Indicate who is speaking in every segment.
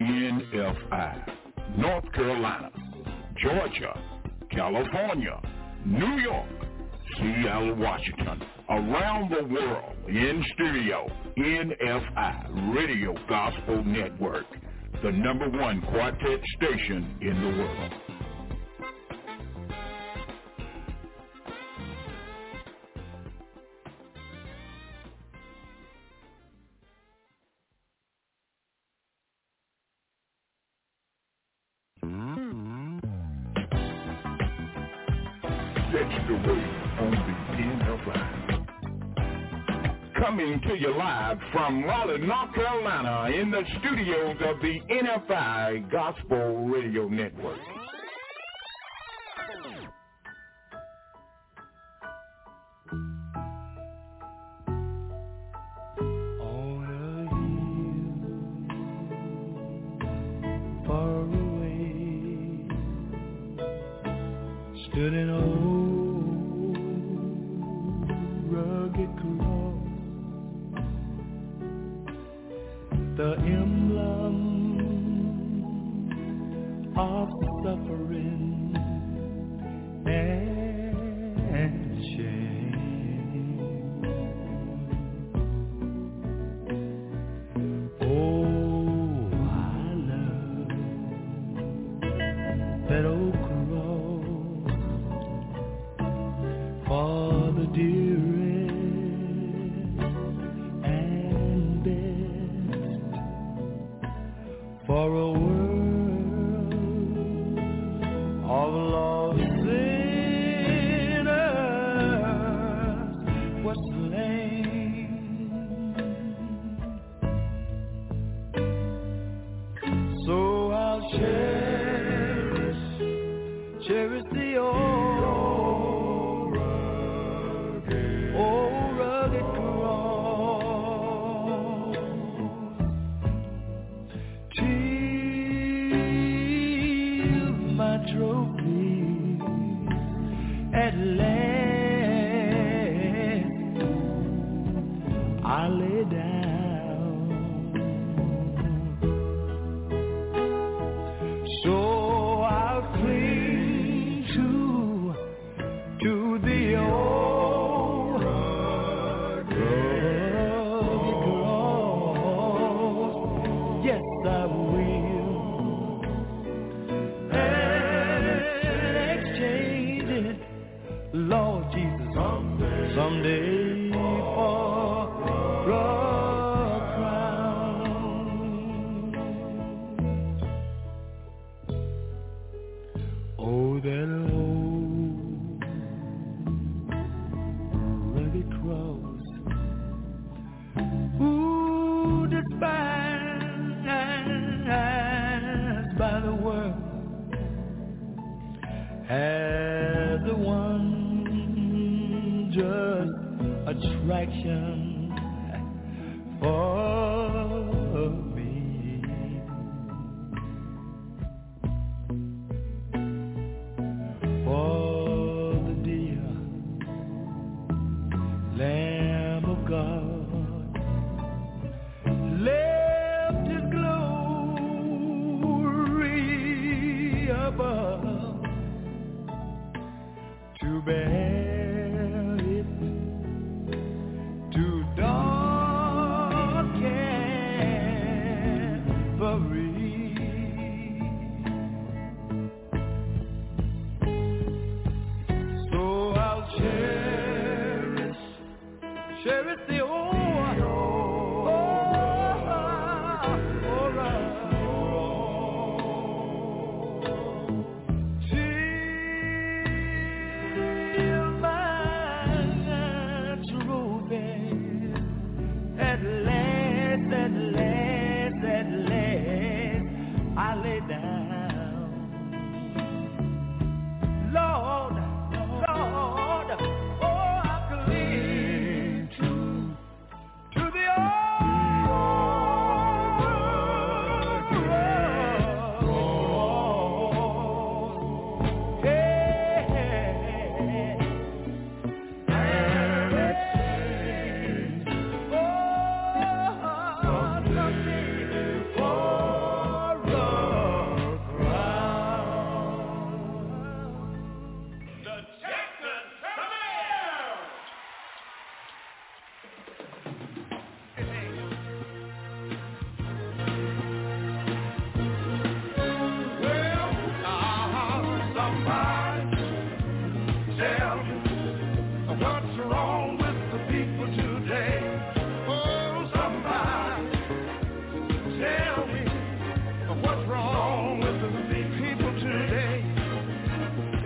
Speaker 1: NFI, North Carolina, Georgia, California, New York, Seattle, Washington, around the world, in studio, NFI, Radio Gospel Network, the number one quartet station in the world. live from Raleigh, North Carolina, in the studios of the NFI Gospel Radio Network.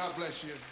Speaker 2: God
Speaker 1: bless you.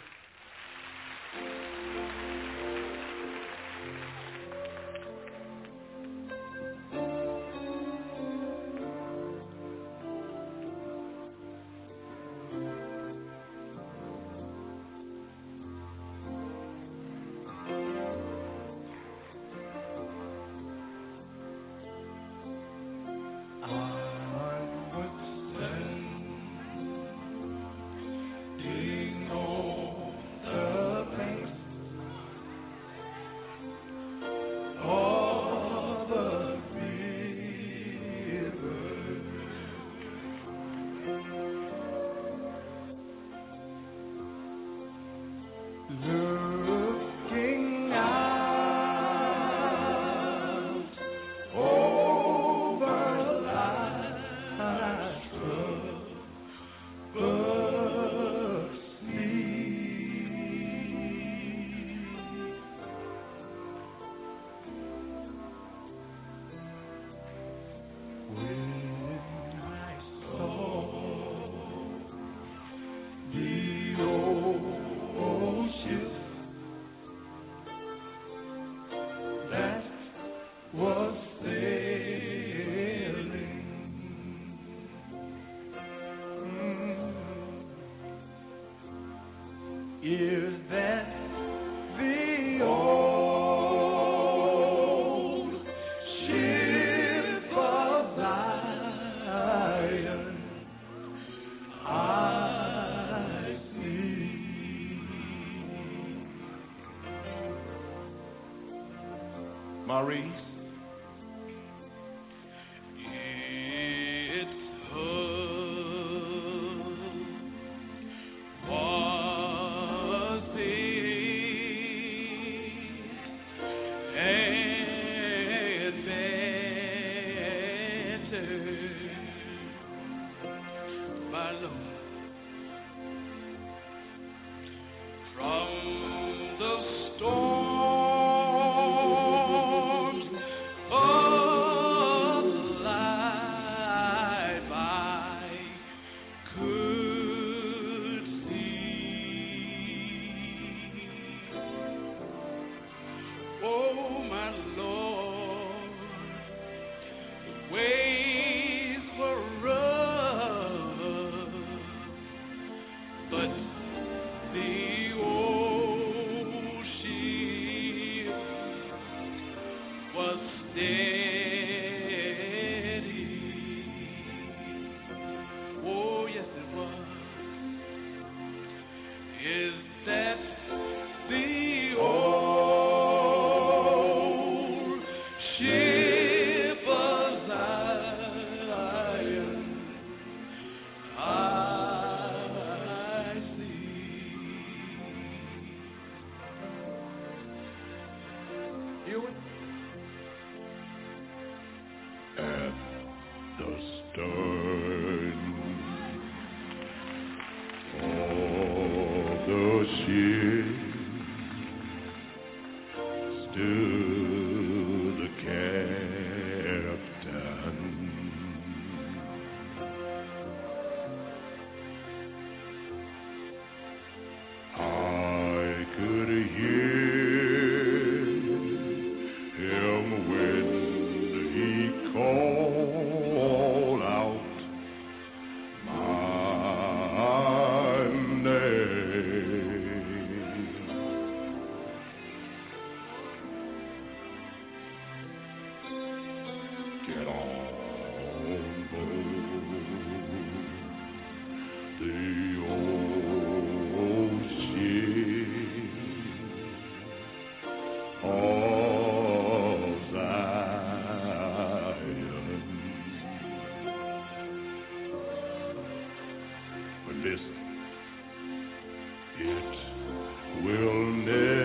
Speaker 3: It
Speaker 4: will never.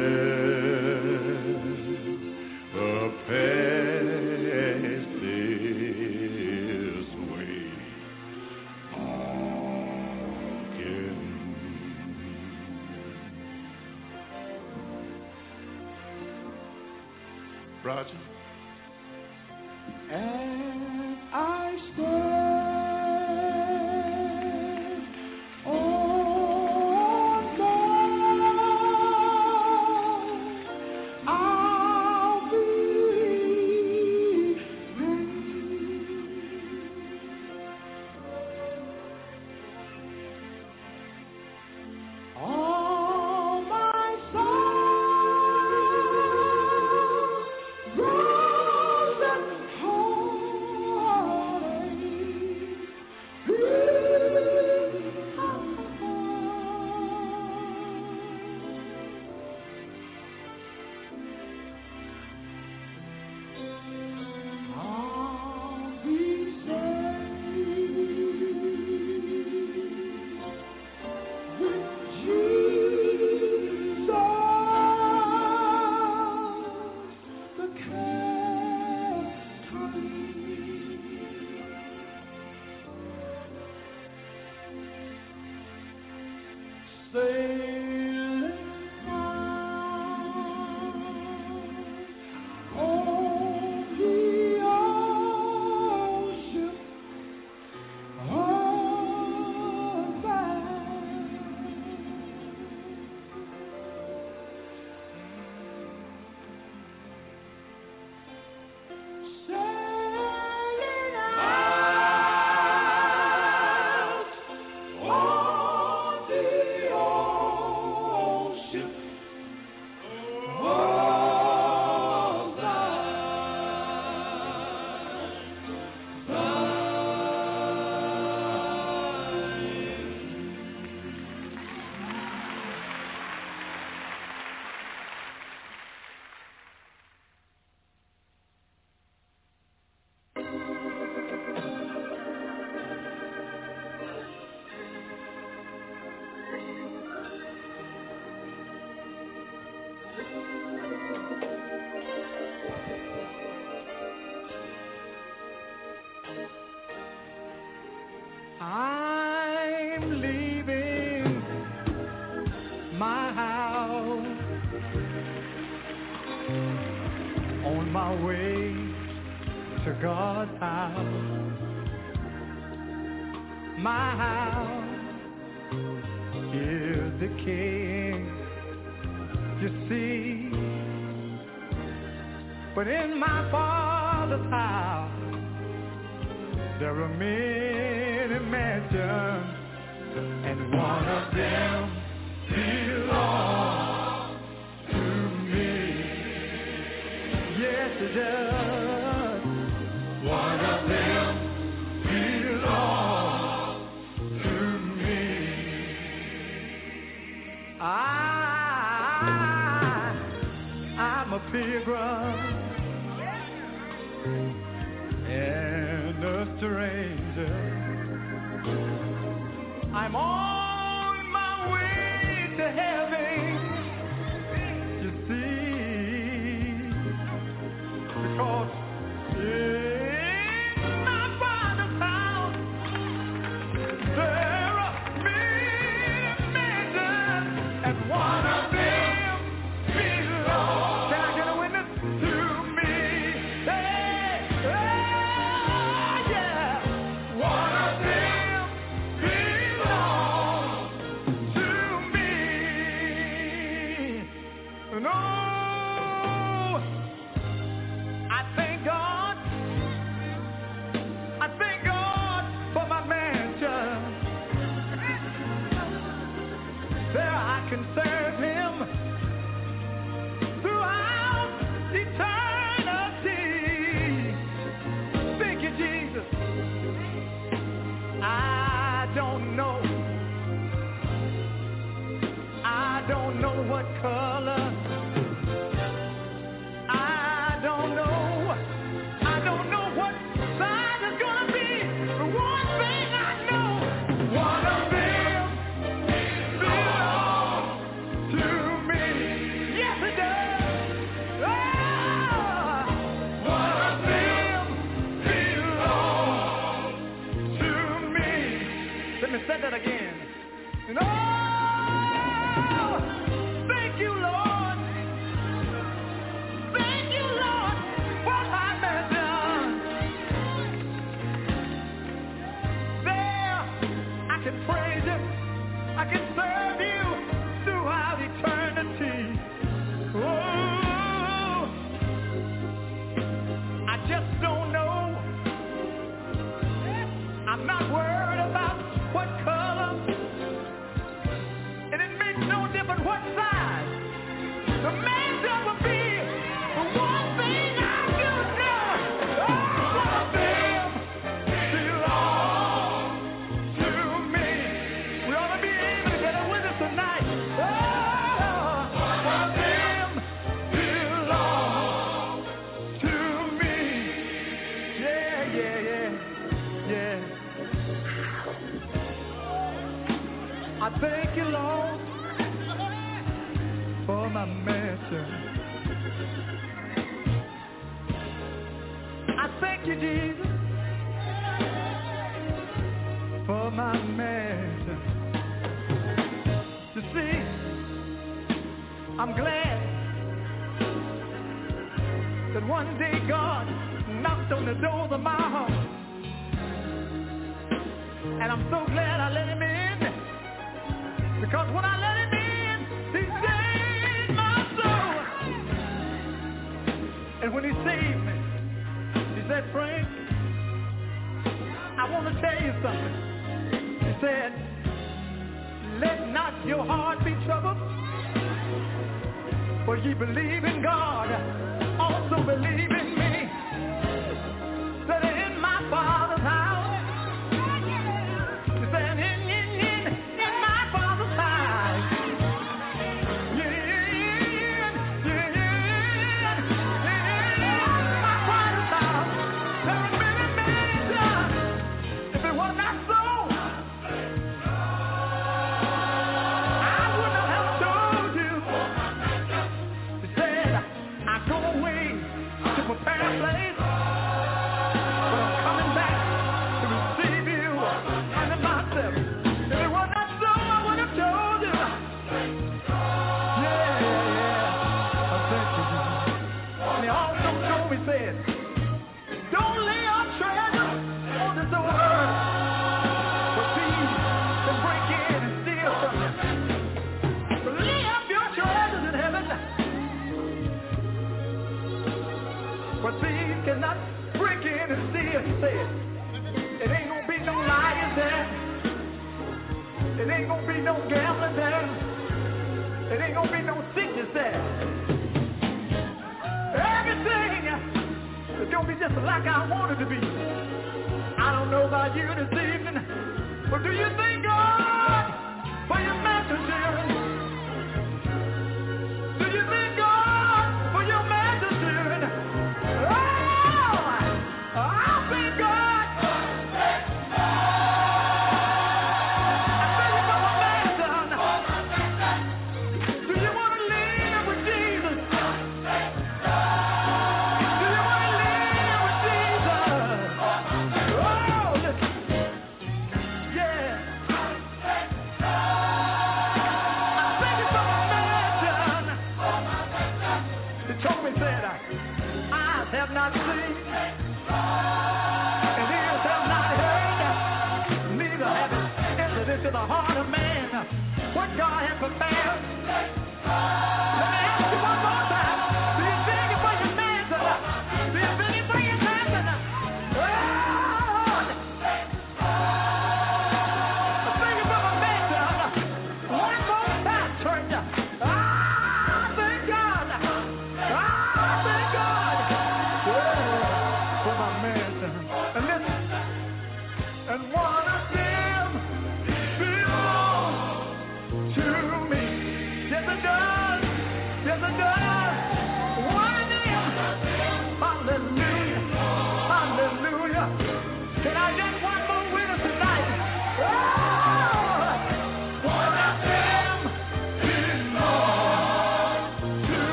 Speaker 4: In my father's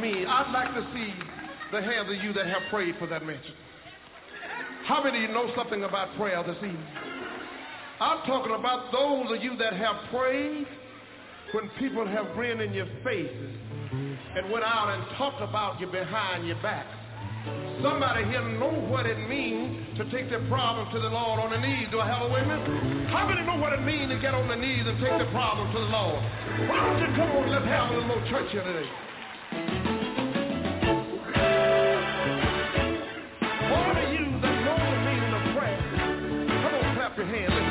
Speaker 4: me,
Speaker 5: I'd like to see the hands of you that have prayed for that mansion. How many of you know something about prayer this evening? I'm talking about those of you that have prayed when people have grinned in your faces and went out and talked about you behind your back. Somebody here know what it means to take their problem to the Lord on the knees. Do I have a witness? How many know what it means to get on the knees and take the problem to the Lord? Why don't you come on, let's have a little church here today. your hand.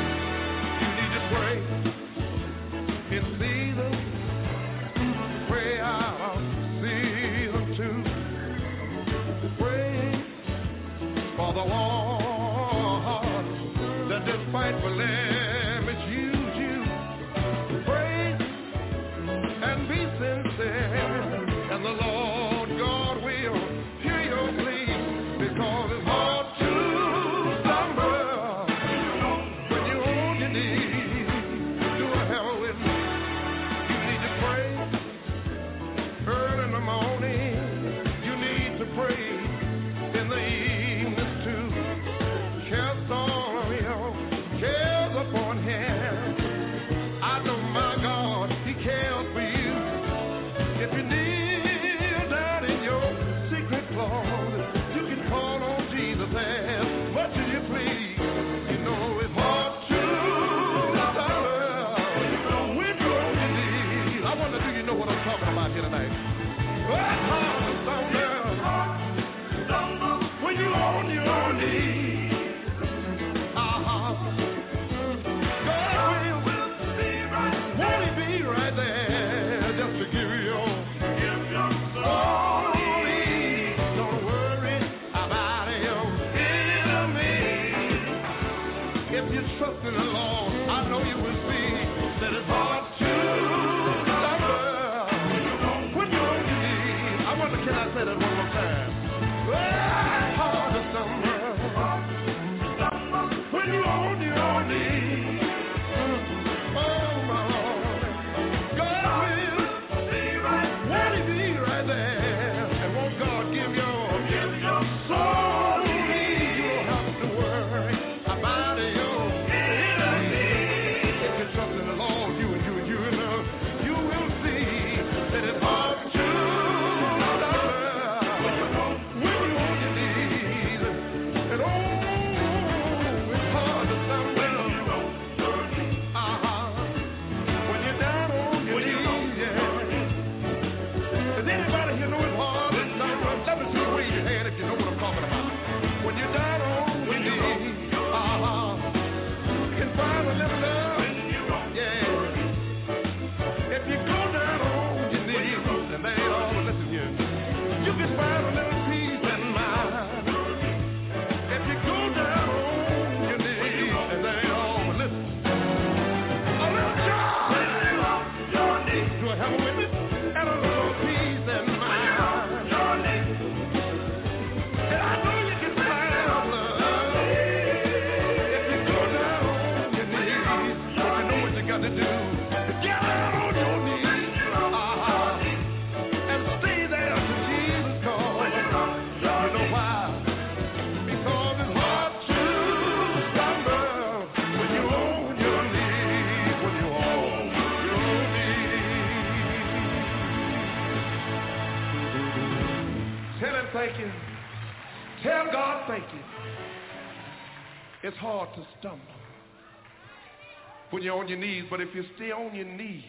Speaker 5: You're on your knees, but if you stay on your knees,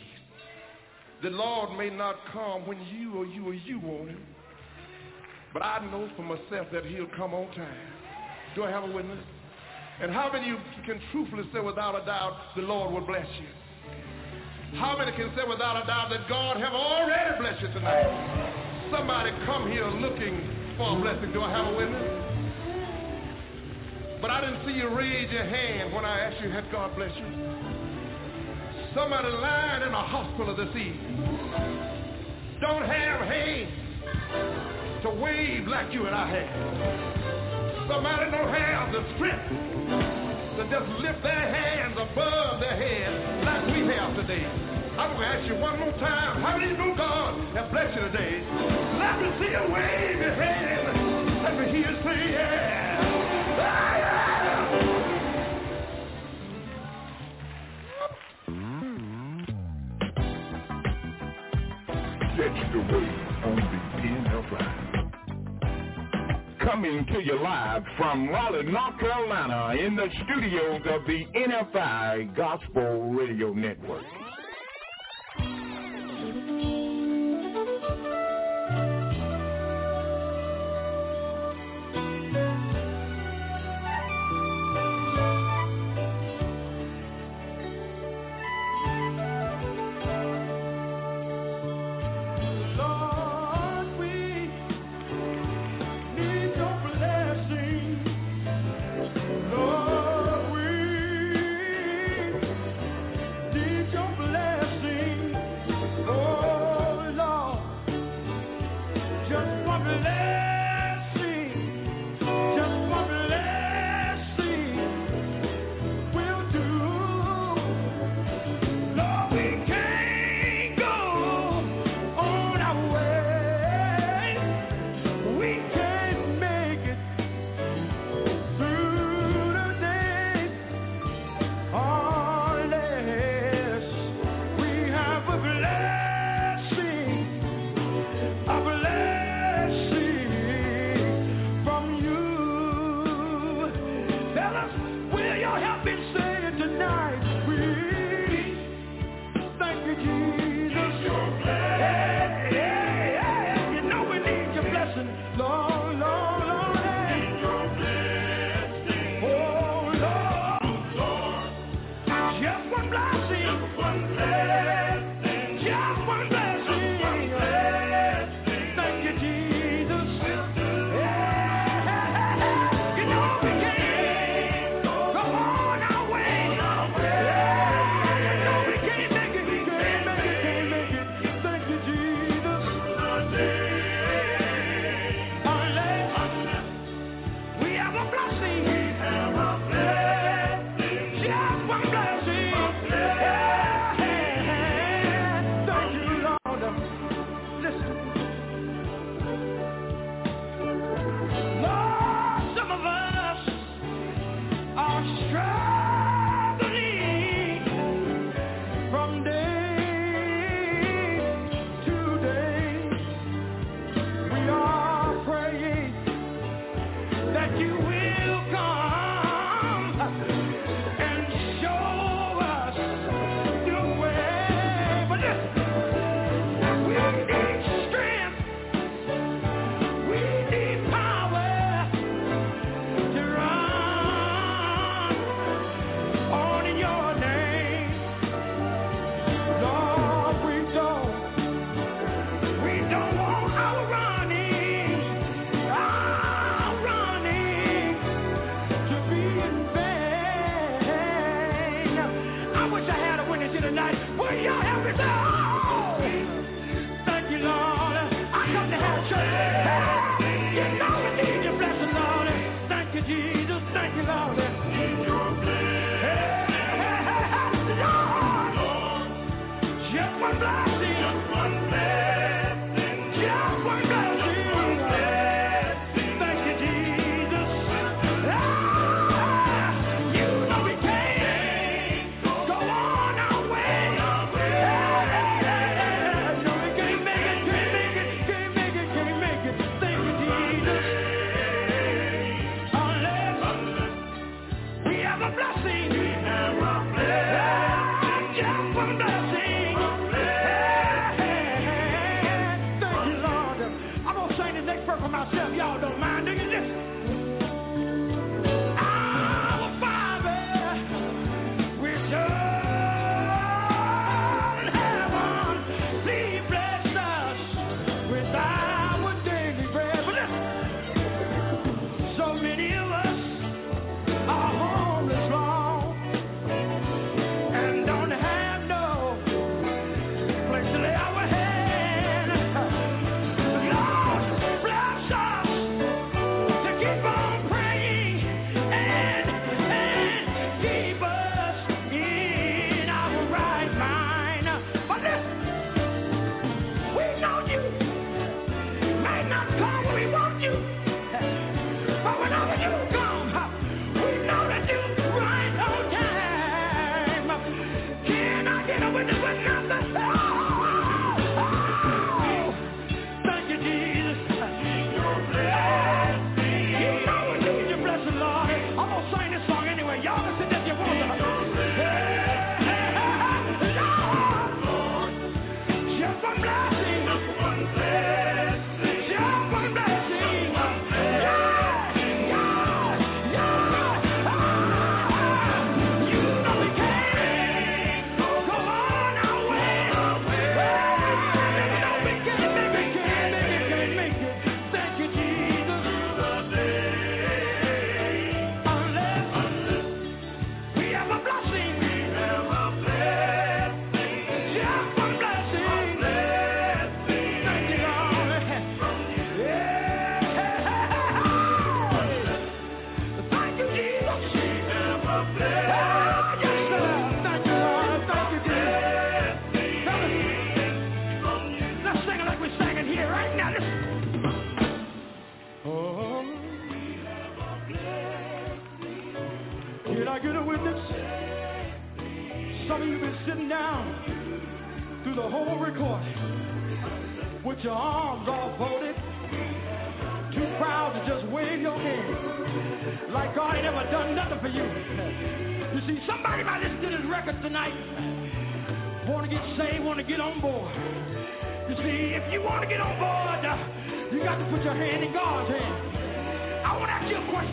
Speaker 5: the Lord may not come when you or you or you want him. But I know for myself that he'll come on time. Do I have a witness? And how many you can truthfully say without a doubt the Lord will bless you? How many can say without a doubt that God have already blessed you tonight? Somebody come here looking for a blessing. Do I have a witness? But I didn't see you raise your hand when I asked you, had God bless you? Somebody lying in a hospital this evening don't have hands to wave like you and I have. Somebody don't have the strength to just lift their hands above their head like we have today. I'm going to ask you one more time. How many know God has blessed you today? Let me see you wave your hand. Let me hear you say, yeah. Ah, yeah.
Speaker 4: That's the way on the NFI. Coming to you live from Raleigh, North Carolina in the studios of the NFI Gospel Radio Network.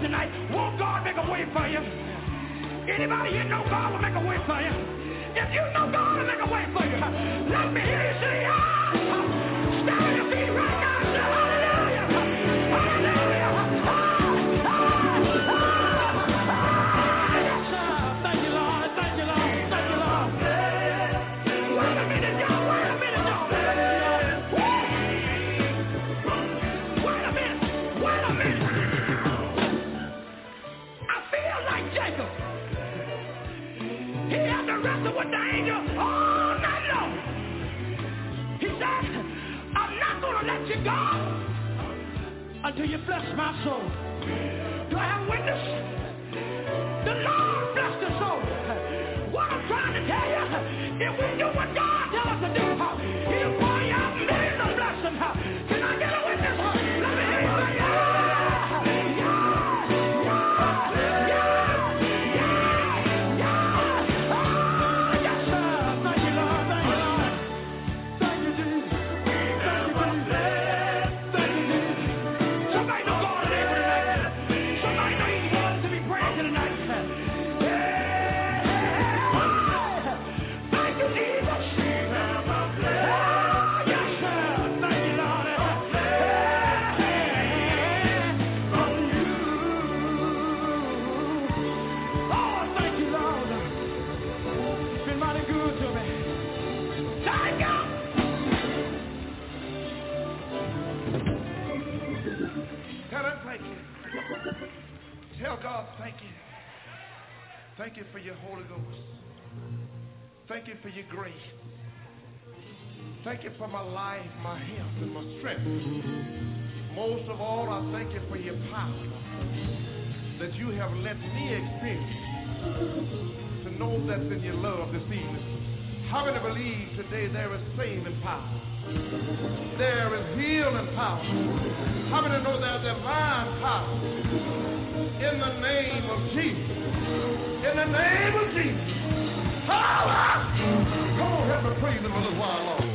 Speaker 6: tonight?
Speaker 4: Won't God make a way for you? Anybody here know God will make a way for you? If you know God will make a way for you, let me hear you say, ah! Stand on your feet right now. until you bless my soul. Do I have witness? The Lord. God, thank you. Thank you
Speaker 5: for your Holy Ghost. Thank you for your grace. Thank you for my life, my health, and my strength. Most of all, I thank you for your power that you have let me experience to know that's in your love this evening. How many believe today there is saving power? There is healing power. How many know there's divine power? in the name of Jesus. In the name of Jesus. Holla! Come on, help me praise him a little while longer.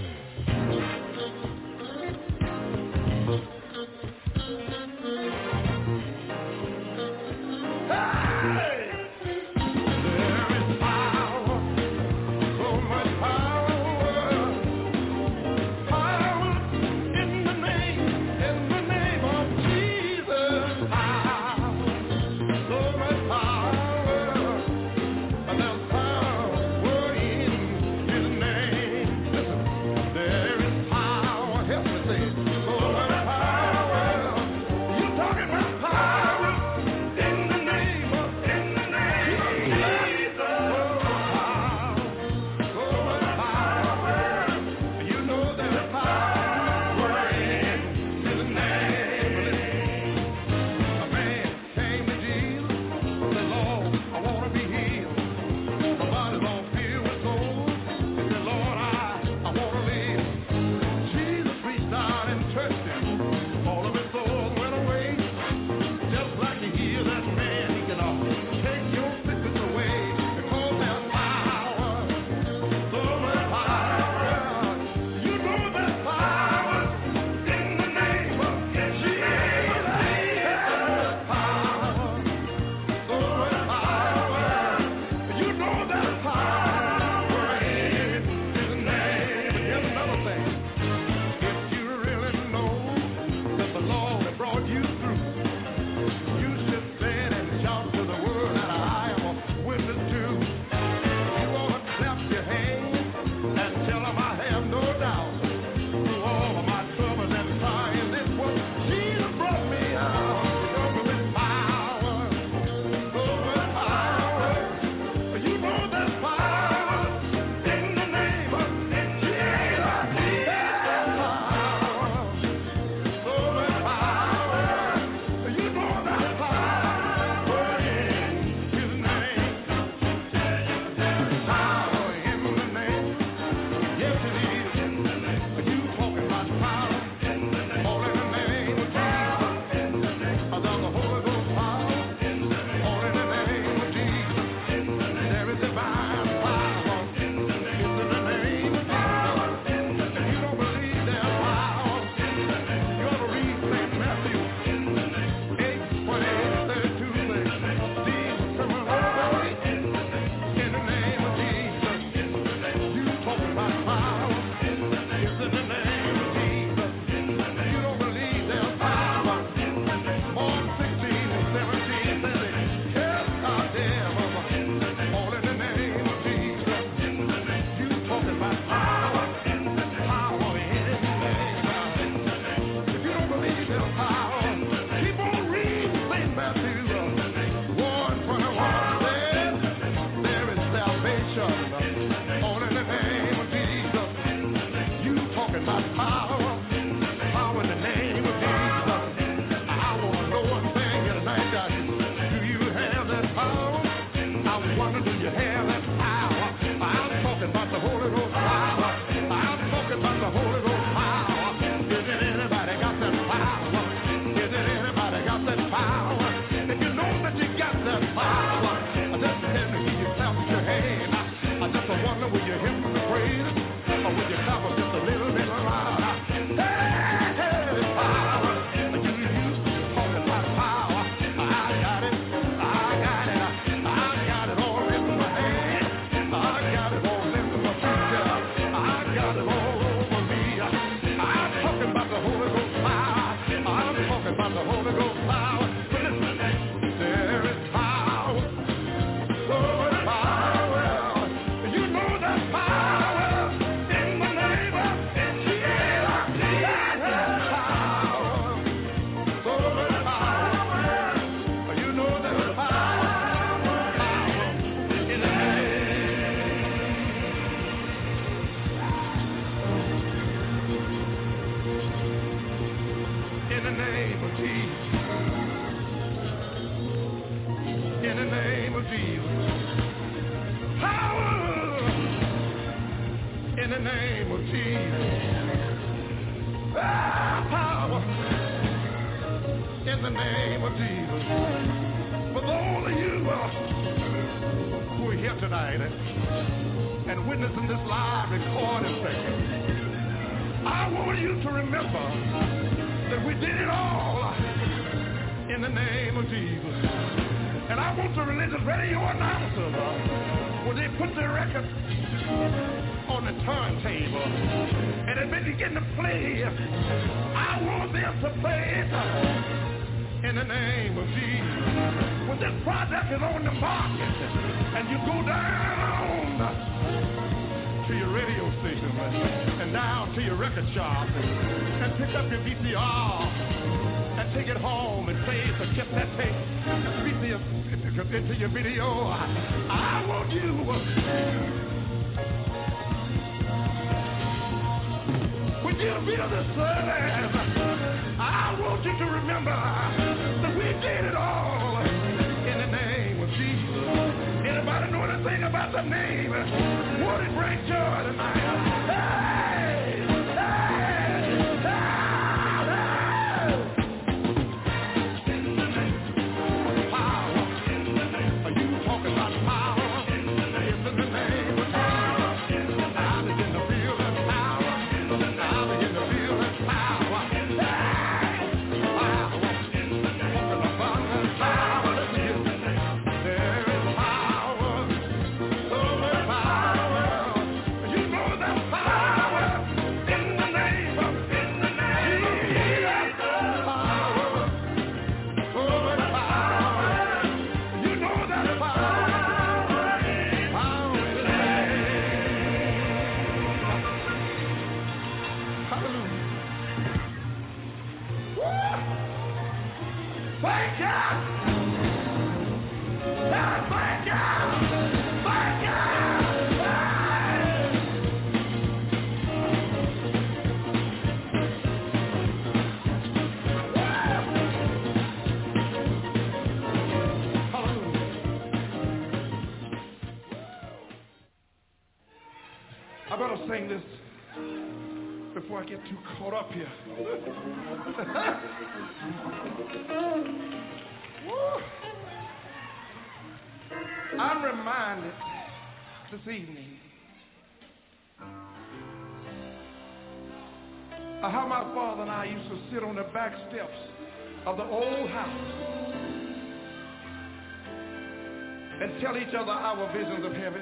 Speaker 5: tell each other our visions of heaven.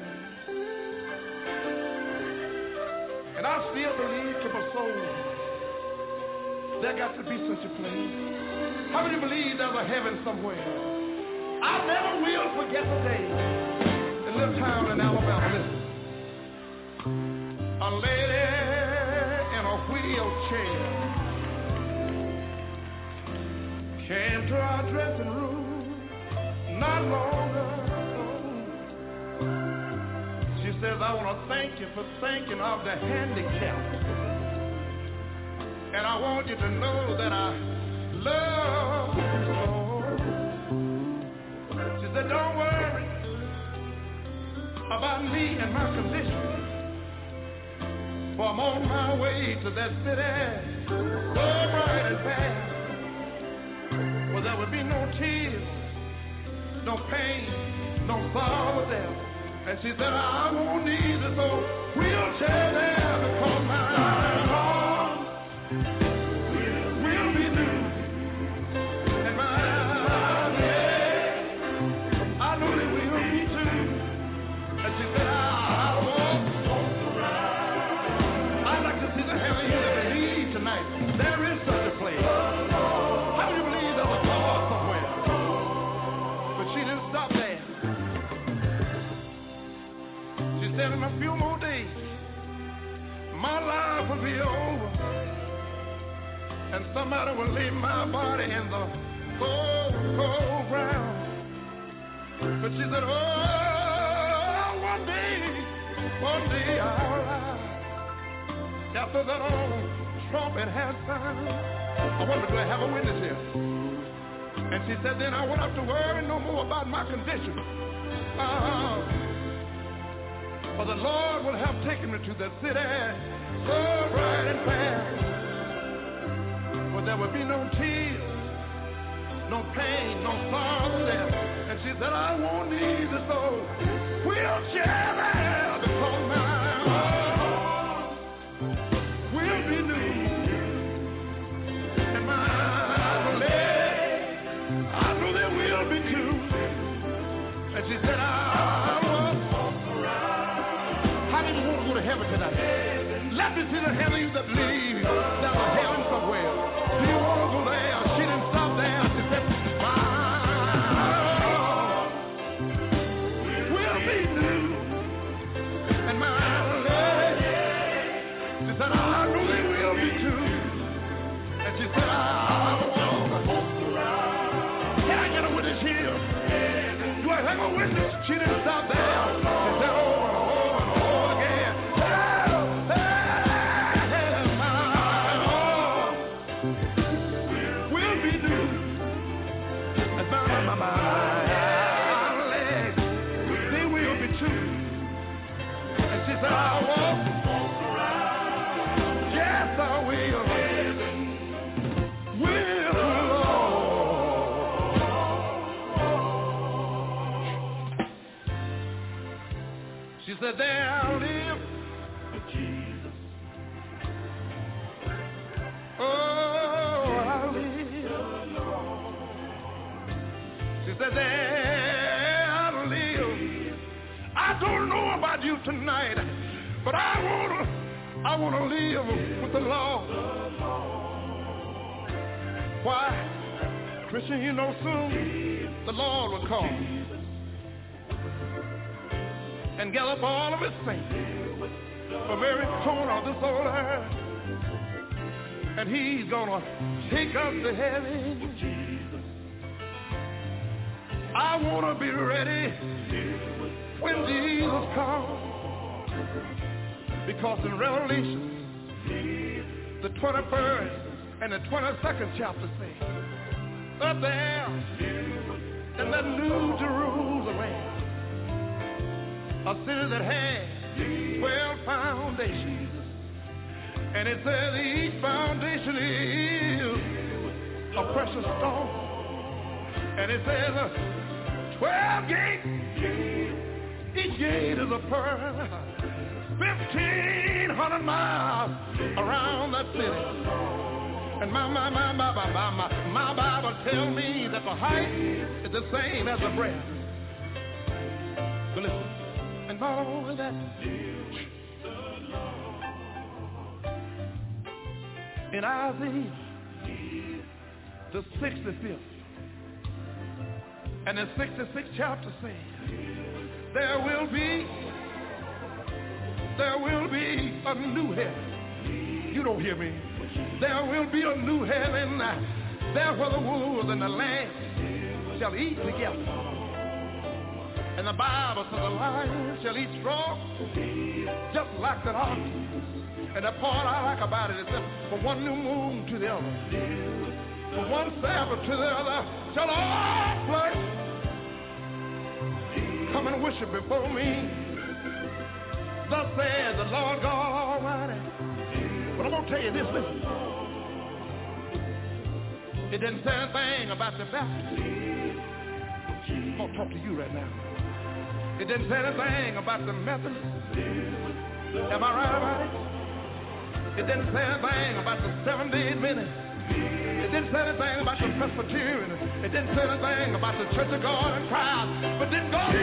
Speaker 5: And I still believe to my soul there got to be such a place. How many believe there's a heaven somewhere? I never will forget the day in little town in Alabama. Listen. A lady in a wheelchair came to our dressing room not longer she says, I want to thank you for thinking of the handicapped. And I want you to know that I love you. She said, don't worry about me and my condition. For I'm on my way to that city, so bright and fast. Well, there would be no tears, no pain, no sorrow there. And she said, I won't need it, so we'll tear down because my that city so bright and fair. Where there will be no tears, no pain, no sorrow there. And she said, I won't need this old 21st and the 22nd chapter say, up there in that new Jerusalem, a city that has 12 foundations. And it says each foundation is a precious stone. And it says uh, 12 gates. Each gate is a pearl. 1,500 miles around that city. And my, my, my, my, my, my, my, my Bible tells me that the height is the same as the breadth. But listen, and not only that, in Isaiah, the 65th and the 66th chapter says, there will be, there will be a new heaven. You don't hear me. There will be a new heaven. There where the wolves and the lamb shall eat together. And the Bible says the lion shall eat straw, just like that ox. And the part I like about it is that from one new moon to the other, from one Sabbath to the other, shall all flesh come and worship before me. Thus says the Lord God Almighty. But I'm going to tell you this, listen. It didn't say anything about the Baptist. I'm going to talk to you right now. It didn't say anything about the Methodist. Am I right about it? It didn't say anything about the seven-day Adventist. It didn't say anything about the Presbyterian. It didn't say anything about the Church of God in Christ. But didn't God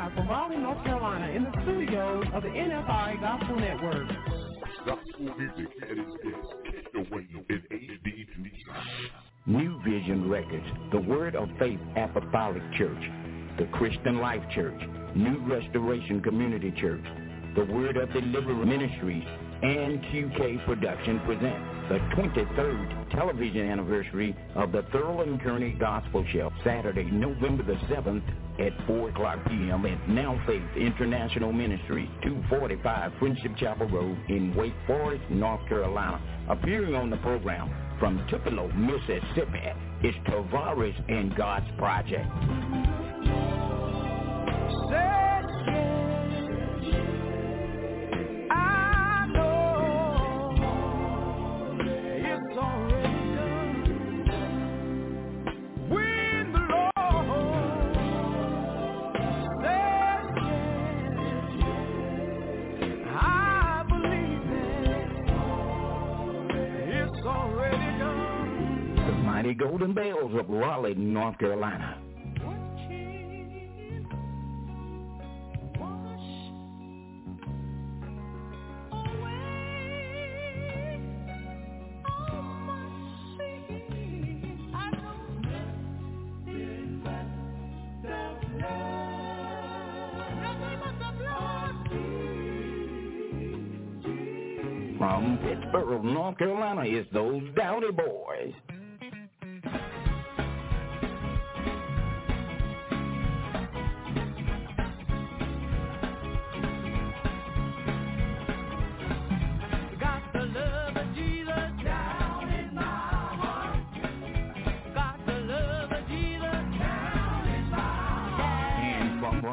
Speaker 7: live from Raleigh, North Carolina in the studios of the NFI Gospel Network.
Speaker 8: Gospel music at its best. Catch the wave in HD New Vision Records, the Word of Faith Apostolic Church, the Christian Life Church, New Restoration Community Church, the Word of Deliverance Ministries, and QK Production present the 23rd television anniversary of the Thurl and Kearney Gospel Show, Saturday, November the 7th at 4 o'clock p.m. at Now Faith International Ministries, 245 Friendship Chapel Road in Wake Forest, North Carolina. Appearing on the program from Tupelo, Mississippi, is Tavares and God's Project. Golden Bells of Raleigh, North Carolina. From Pittsboro, North Carolina, is those Dowdy Boys.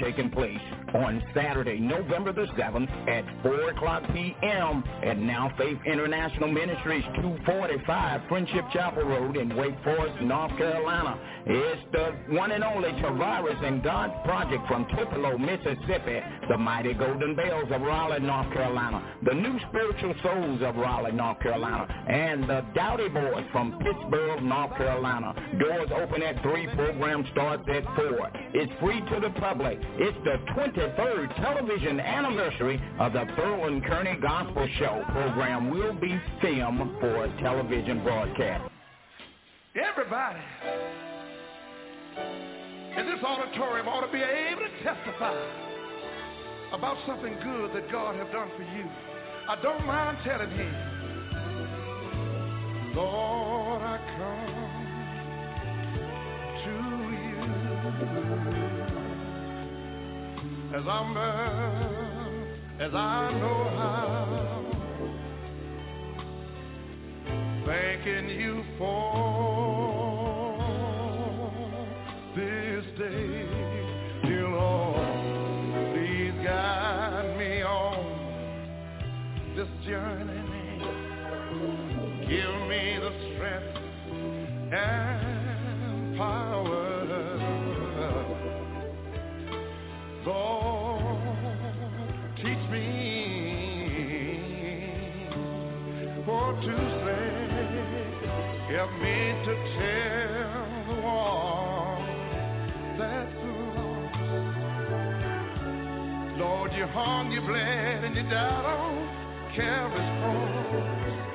Speaker 8: taking place on Saturday, November the 7th at 4 o'clock p.m. at Now Faith International Ministries, 245 Friendship Chapel Road in Wake Forest, North Carolina. It's the one and only Tavares and God's Project from Tupelo, Mississippi, the Mighty Golden Bells of Raleigh, North Carolina, the New Spiritual Souls of Raleigh, North Carolina, and the Dowdy Boys from Pittsboro, North Carolina. Doors open at 3, program starts at 4. It's free to the public. It's the 23rd television anniversary of the Thurl and Kearney Gospel Show. Program will be filmed for television broadcast.
Speaker 5: Everybody in this auditorium ought to be able to testify about something good that God has done for you. I don't mind telling him, Lord, I come as humble as I know how. Thanking you for this day, dear Lord. Please guide me on this journey. Give me the strength and power Lord, to say, help me to tell the one that's lost. Lord, you hung, you bled, and you died on Calvary's cross.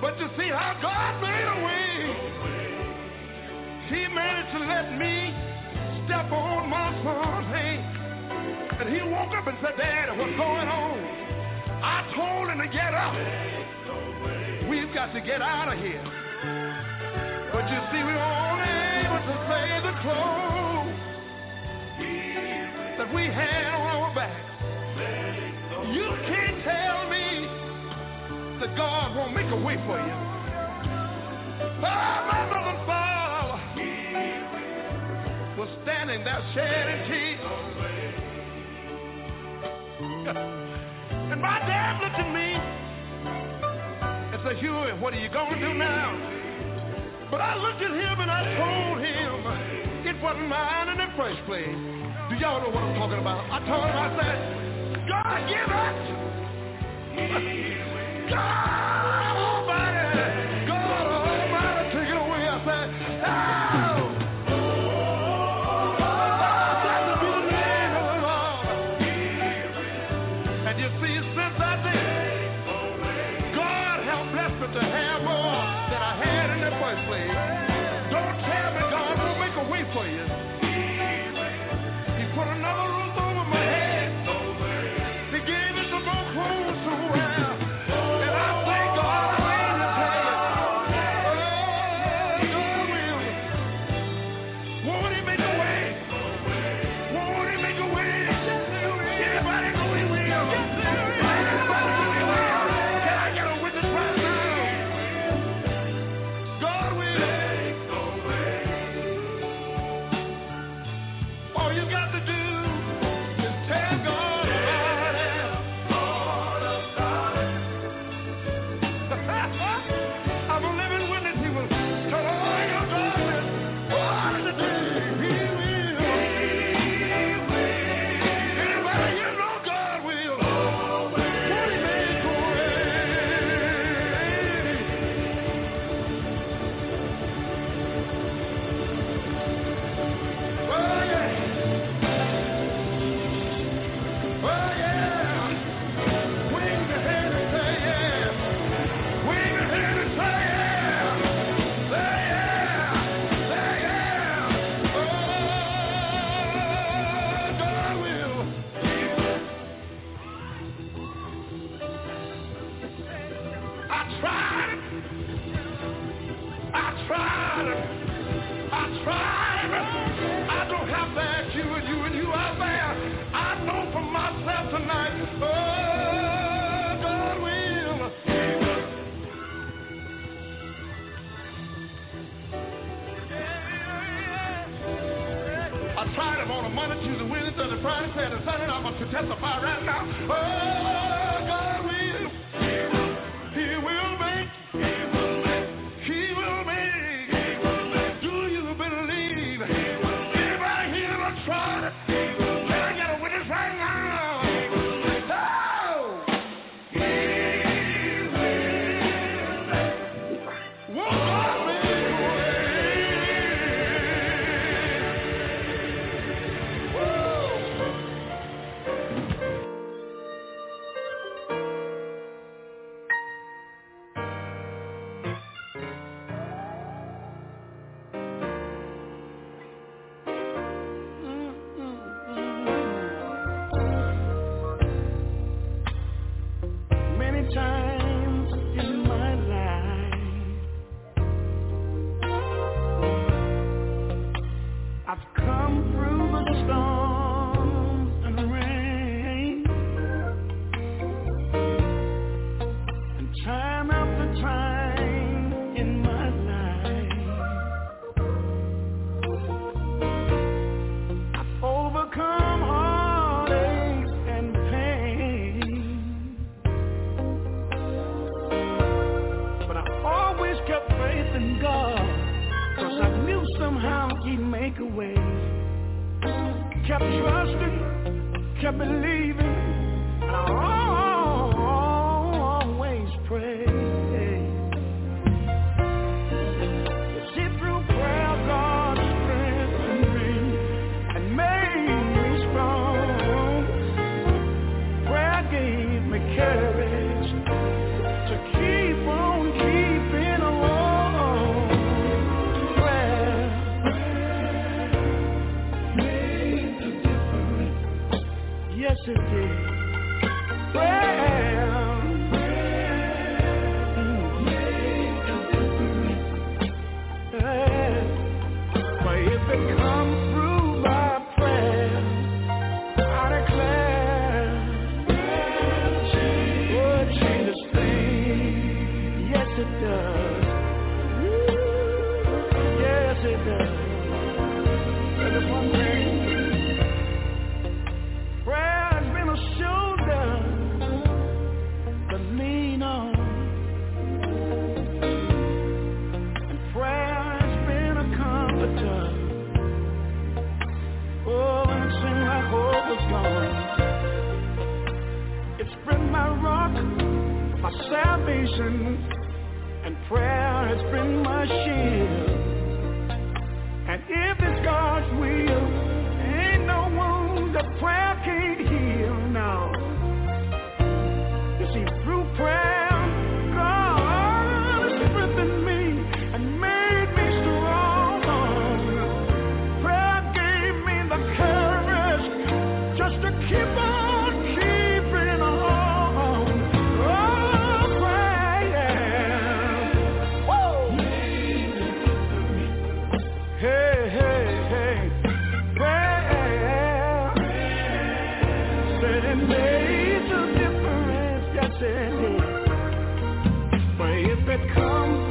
Speaker 5: But you see how God made a way. He managed to let me step on my son's hand. And he woke up and said, Daddy, what's going on? I told him to get up. We've got to get out of here. But you see, we were only able to save the clothes that we had for you. Ah, my mother father was standing there shedding tears. And my dad looked at me and said, Huey, what are you going to do now? But I looked at him and I told him it wasn't mine in the first place. Do y'all know what I'm talking about? I told him, I said, God, give it! God! sending. But if it comes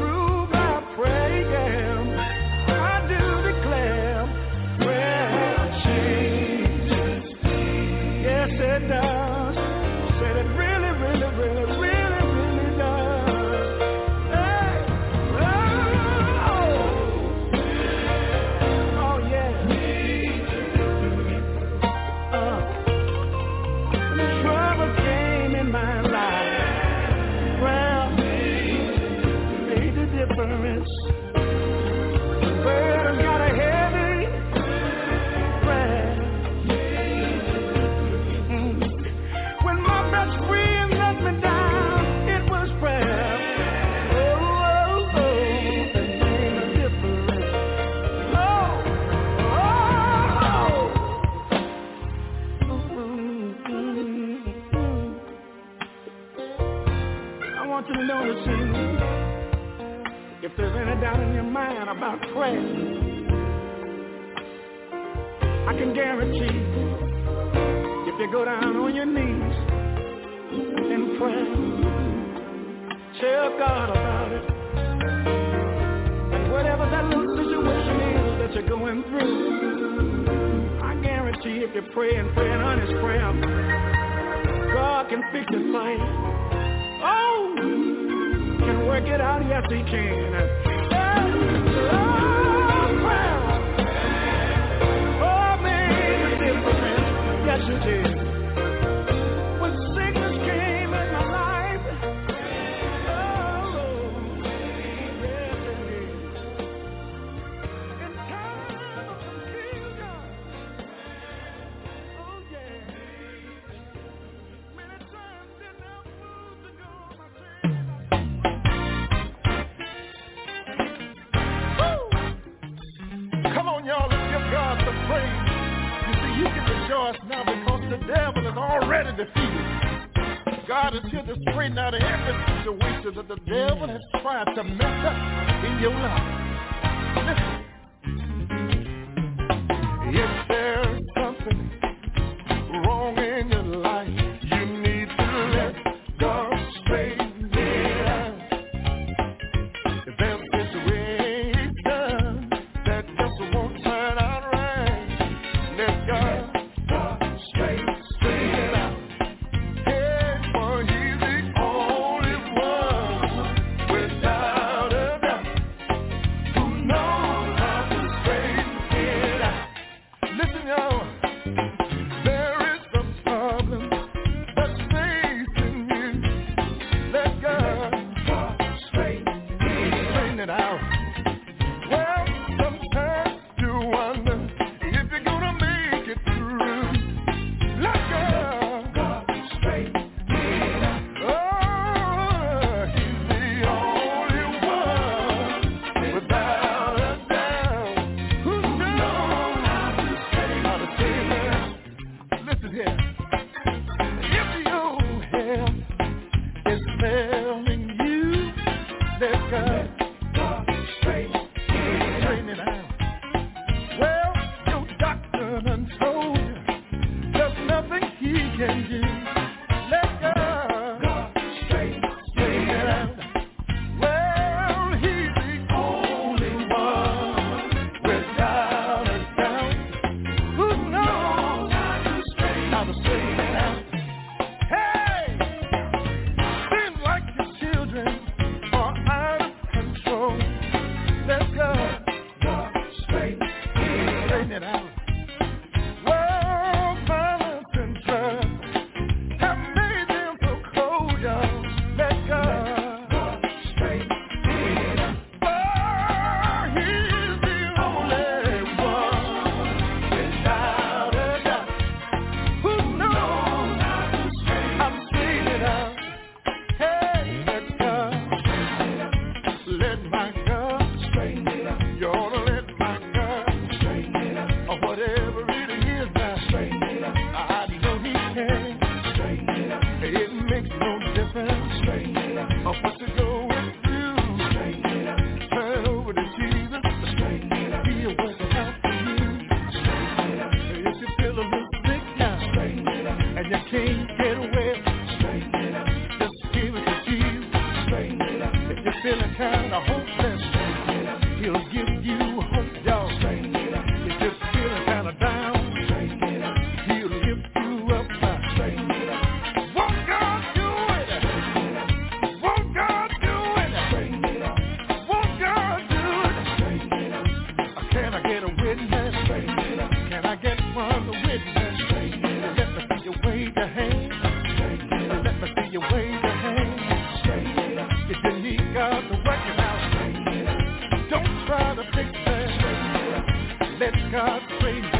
Speaker 5: Noticing if there's any doubt in your mind about prayer, I can guarantee if you go down on your knees and pray, tell God about it. And whatever that little situation is that you're going through, I guarantee if you pray and pray an honest prayer, God can fix it for you. Oh! somewhere, get out, yes he can. Oh, man, the
Speaker 9: yes you
Speaker 10: did. let God praise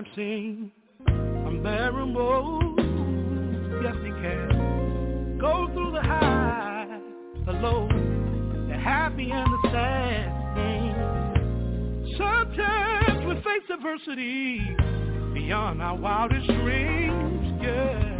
Speaker 10: time sing
Speaker 9: I'm there and
Speaker 11: more Yes he can. Go through the high The low The happy and the sad Sometimes we face adversity Beyond our wildest dreams. Yeah.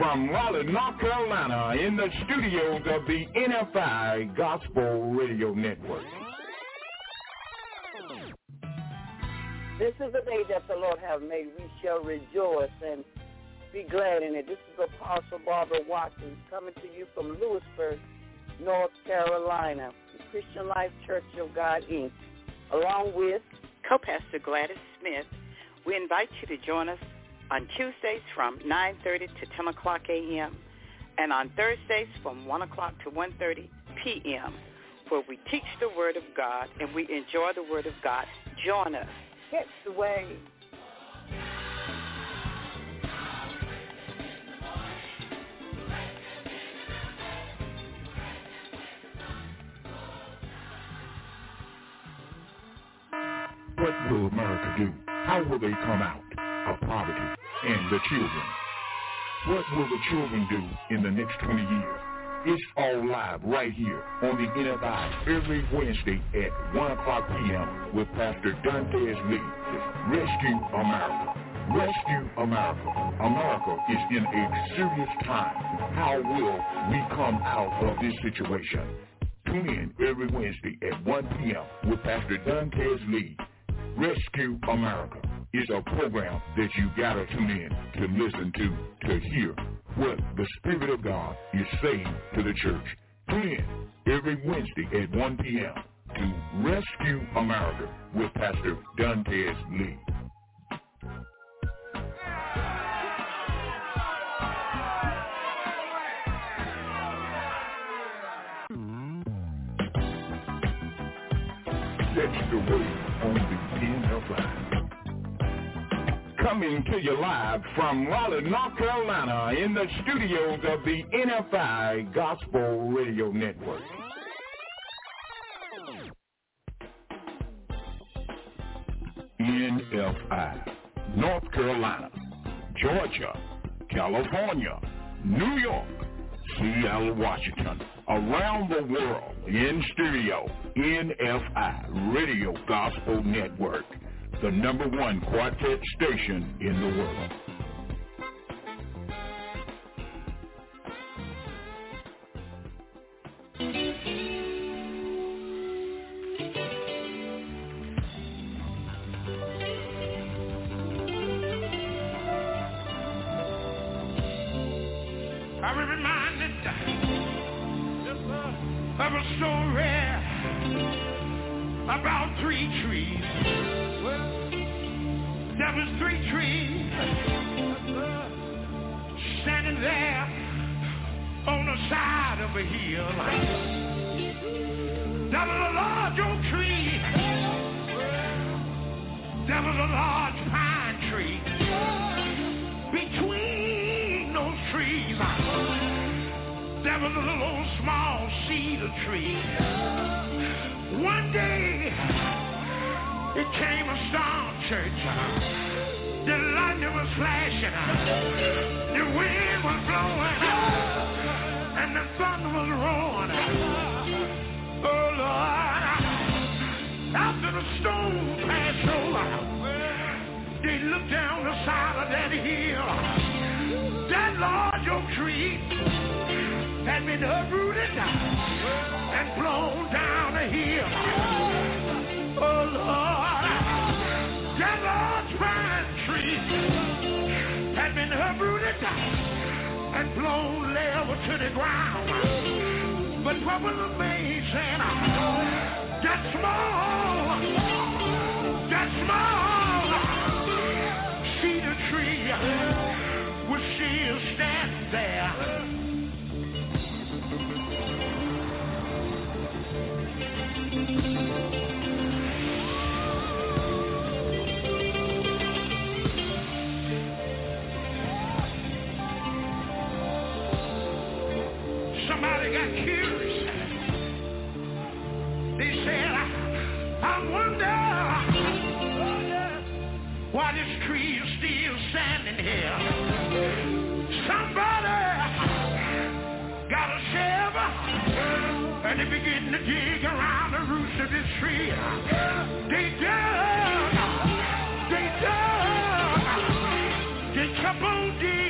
Speaker 12: from Raleigh, North Carolina in the studios of the NFI Gospel Radio Network.
Speaker 13: This is the day that the Lord has made. We shall rejoice and be glad in it. This is Apostle Barbara Watkins coming to you from Louisburg, North Carolina, the Christian Life Church of God, Inc., along with
Speaker 14: co-pastor Gladys Smith. We invite you to join us on Tuesdays from 9.30 to 10 o'clock a.m. and on Thursdays from 1 o'clock to 1.30 p.m. where we teach the Word of God and we enjoy the Word of God. Join us.
Speaker 13: Catch the Wave.
Speaker 12: What will America do? How will they come out of poverty and the children? What will the children do in the next 20 years? It's all live right here on the NFI every Wednesday at 1 o'clock p.m. with Pastor Dantes Lee. Rescue America. Rescue America. America is in a serious time. How will we come out of this situation? Tune in every Wednesday at 1 p.m. with Pastor Dantes Lee. Rescue America is a program that you gotta tune in to listen to, to hear what the Spirit of God is saying to the church. Tune in every Wednesday at 1 p.m. to Rescue America with Pastor Dantes Lee. That's the way Coming to you live from Raleigh, North Carolina in the studios of the NFI Gospel Radio Network. NFI, North Carolina, Georgia, California, New York, Seattle, Washington, around the world in stereo, NFI Radio Gospel Network, the number one quartet station in the world.
Speaker 9: Storm passed over, they looked down the side of that hill. That large oak tree had been uprooted and blown down the hill. Oh, Lord. That large pine tree had been uprooted and blown level to the ground. But what was amazing, that small, that small standing here. Somebody got a shovel and they begin to dig around the roots of this tree. They dug, they dug, they kept on digging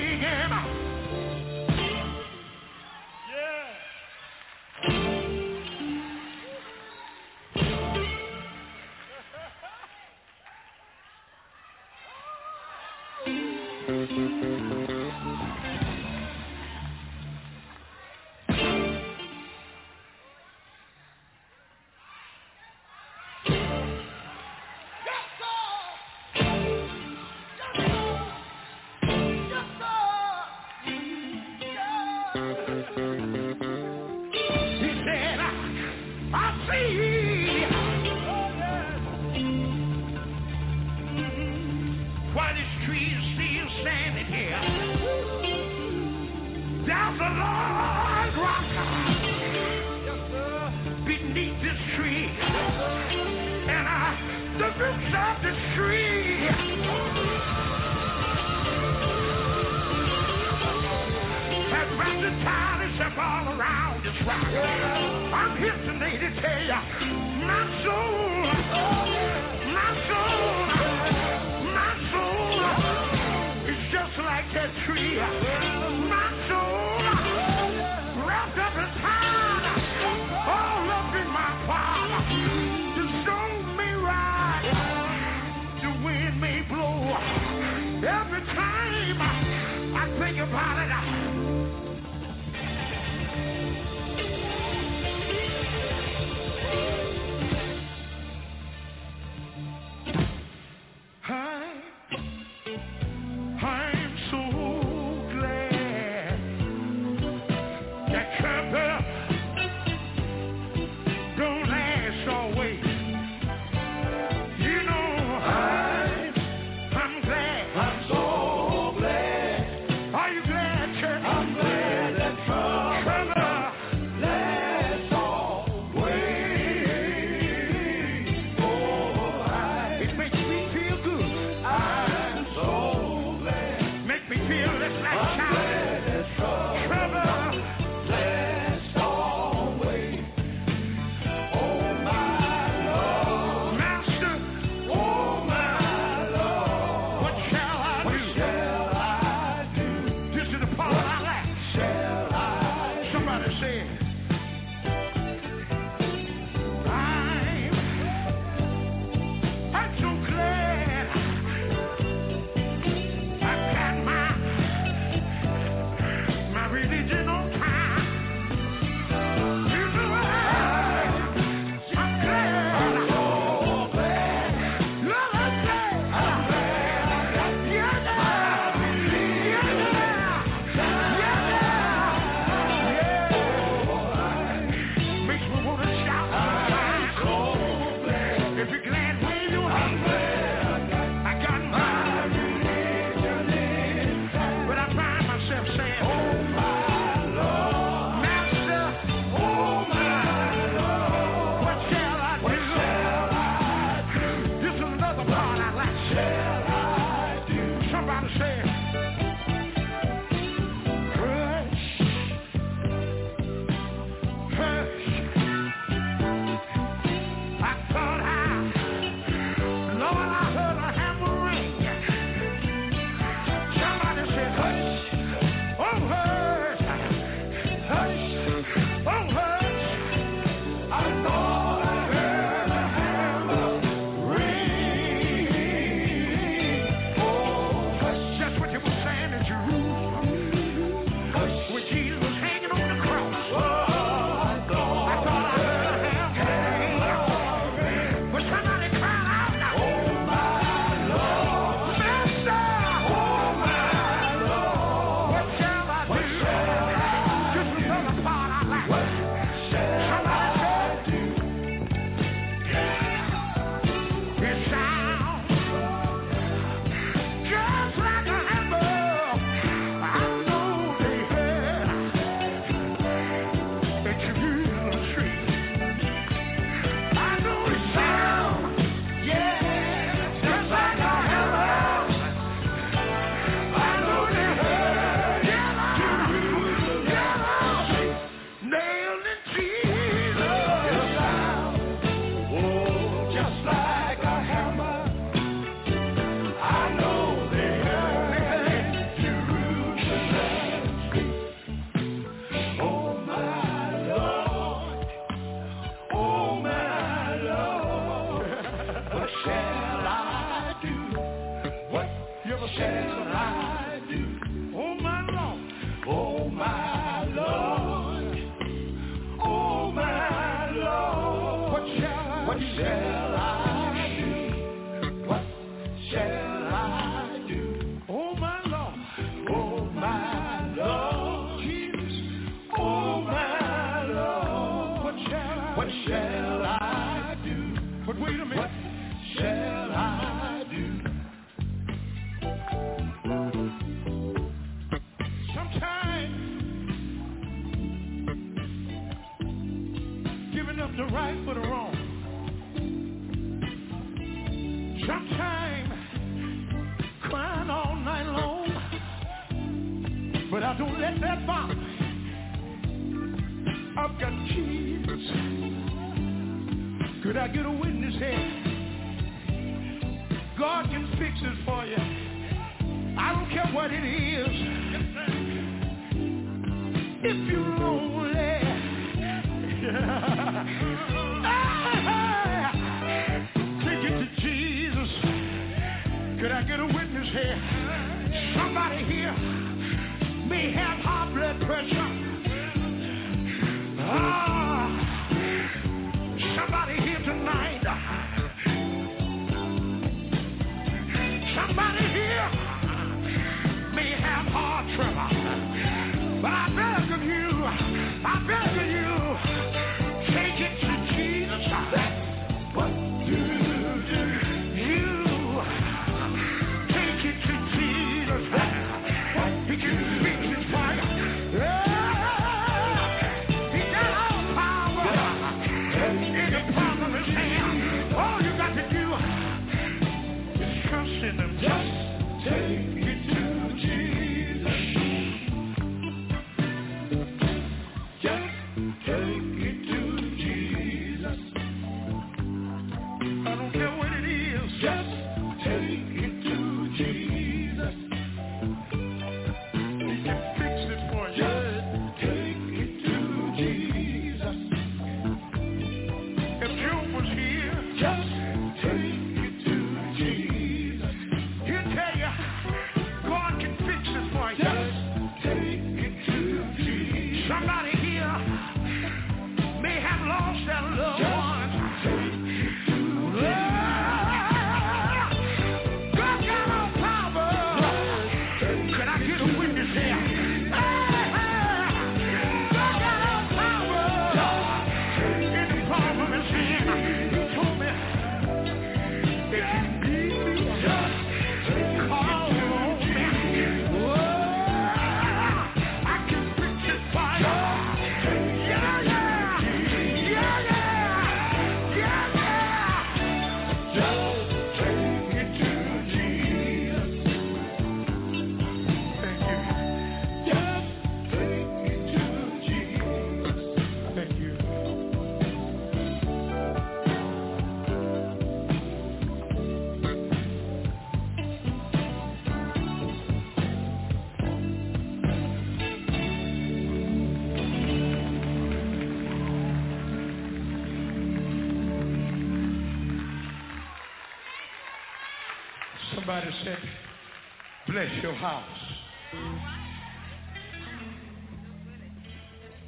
Speaker 9: bless your house.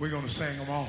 Speaker 9: We're going to sing them all.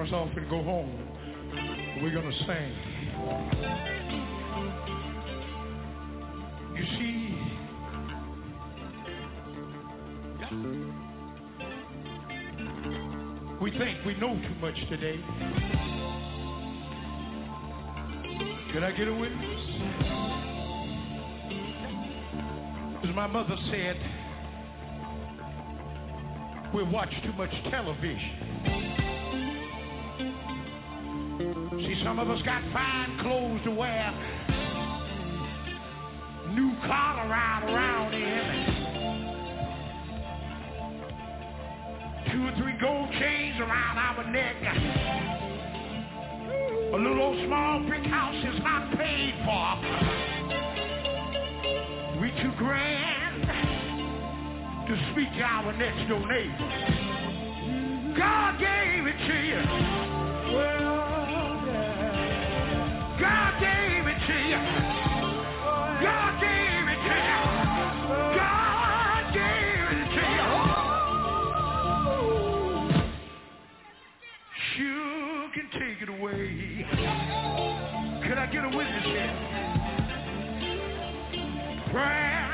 Speaker 9: Cameras off and go home. We're going to sing. You see, we think we know too much today. Can I get a witness? As my mother said, we watch too much television. Some of us got fine clothes to wear, new collar ride around in, two or three gold chains around our neck. A little old small brick house is not paid for. We too grand to speak to our next door neighbor. God gave it to you. Away. Could I get a witness here? Prayer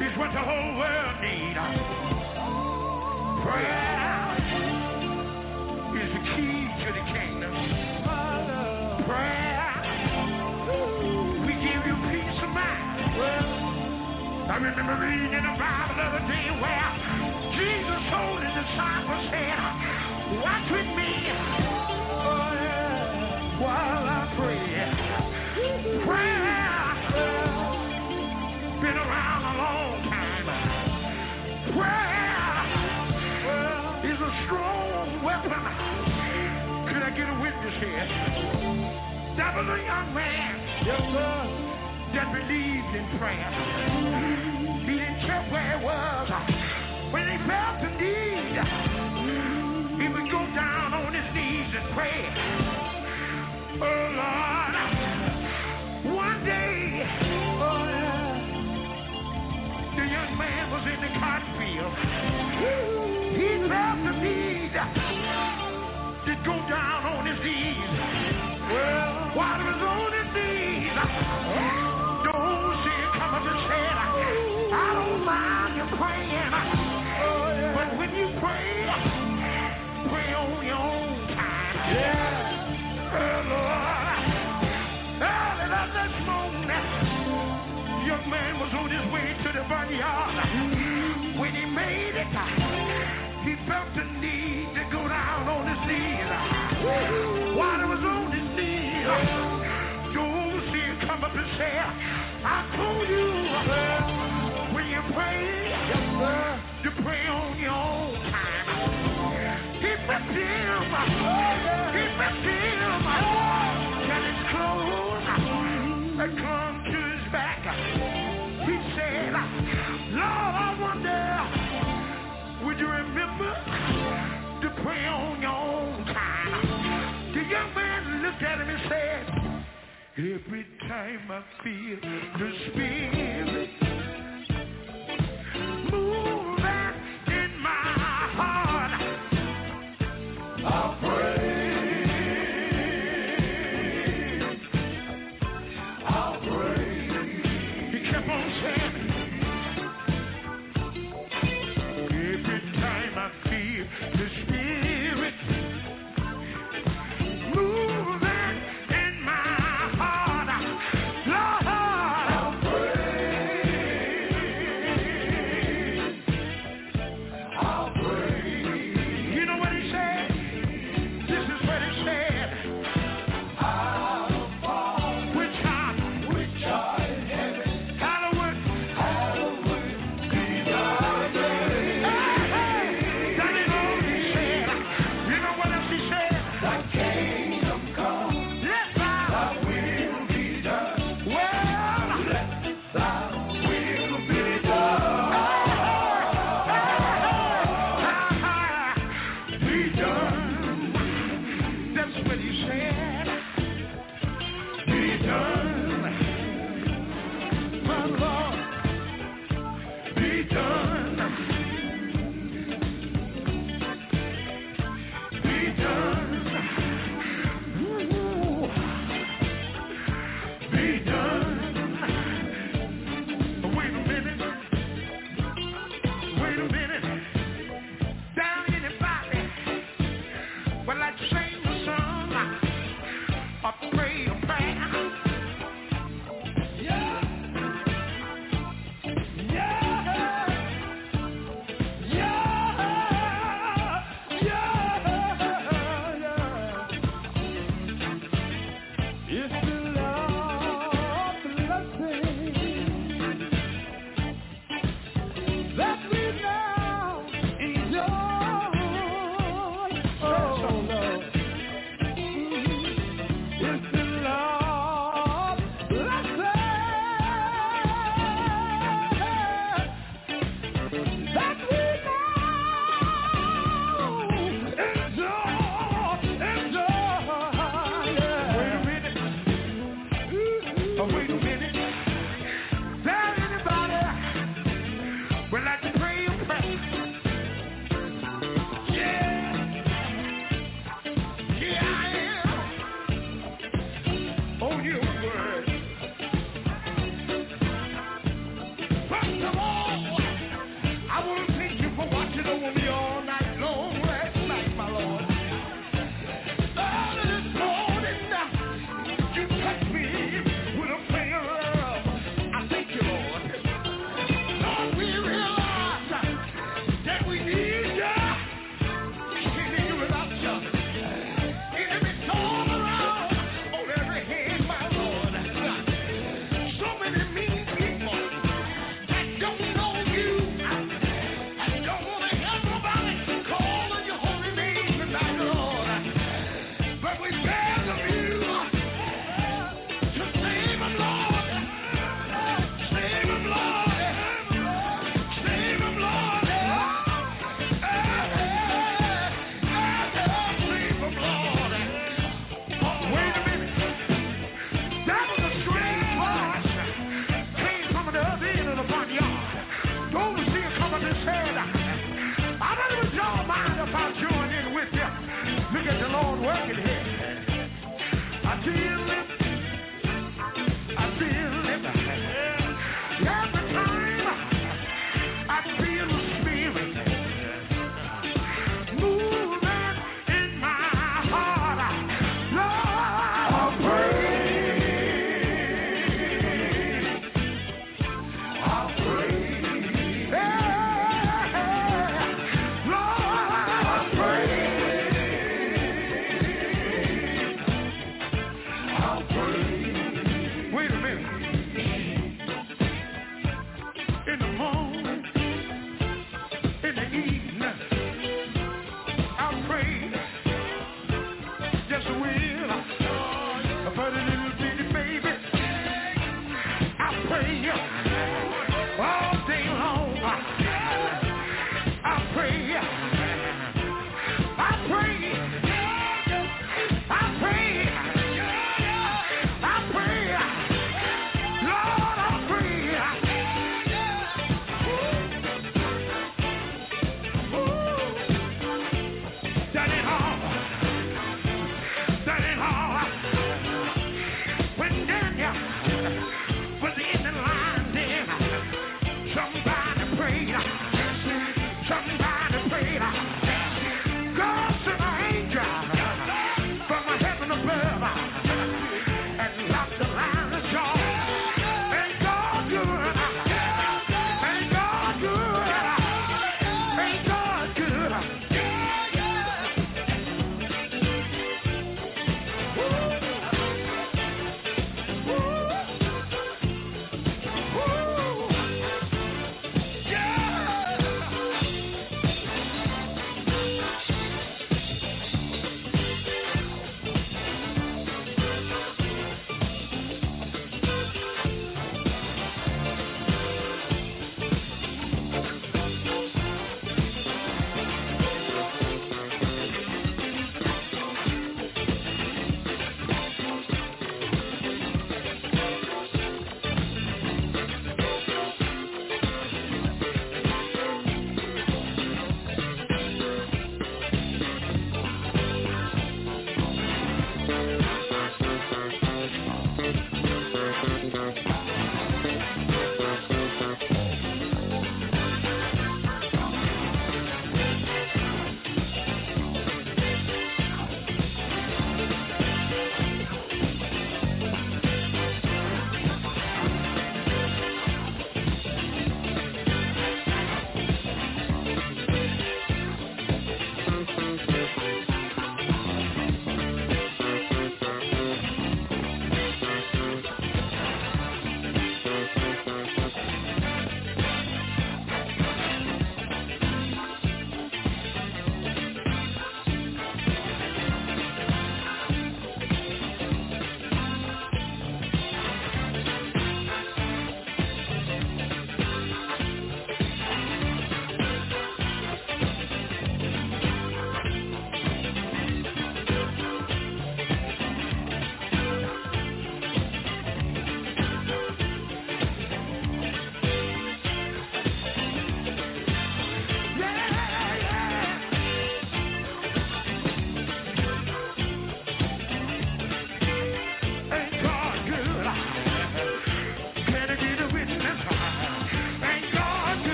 Speaker 9: is what the whole world needs. Prayer is the key to the kingdom. Prayer, we give you peace of mind. I remember reading in the Bible the other day where Jesus told his disciples, said, was a long time. Prayer is a strong weapon. Could I get a witness here? Devil a young man. Yes, sir. That believed in prayer. He didn't care where he was. When he felt the need, he made it, he felt the need to go down on his knees. Pray on your own time? The young man looked at him and said, every time I feel the spirit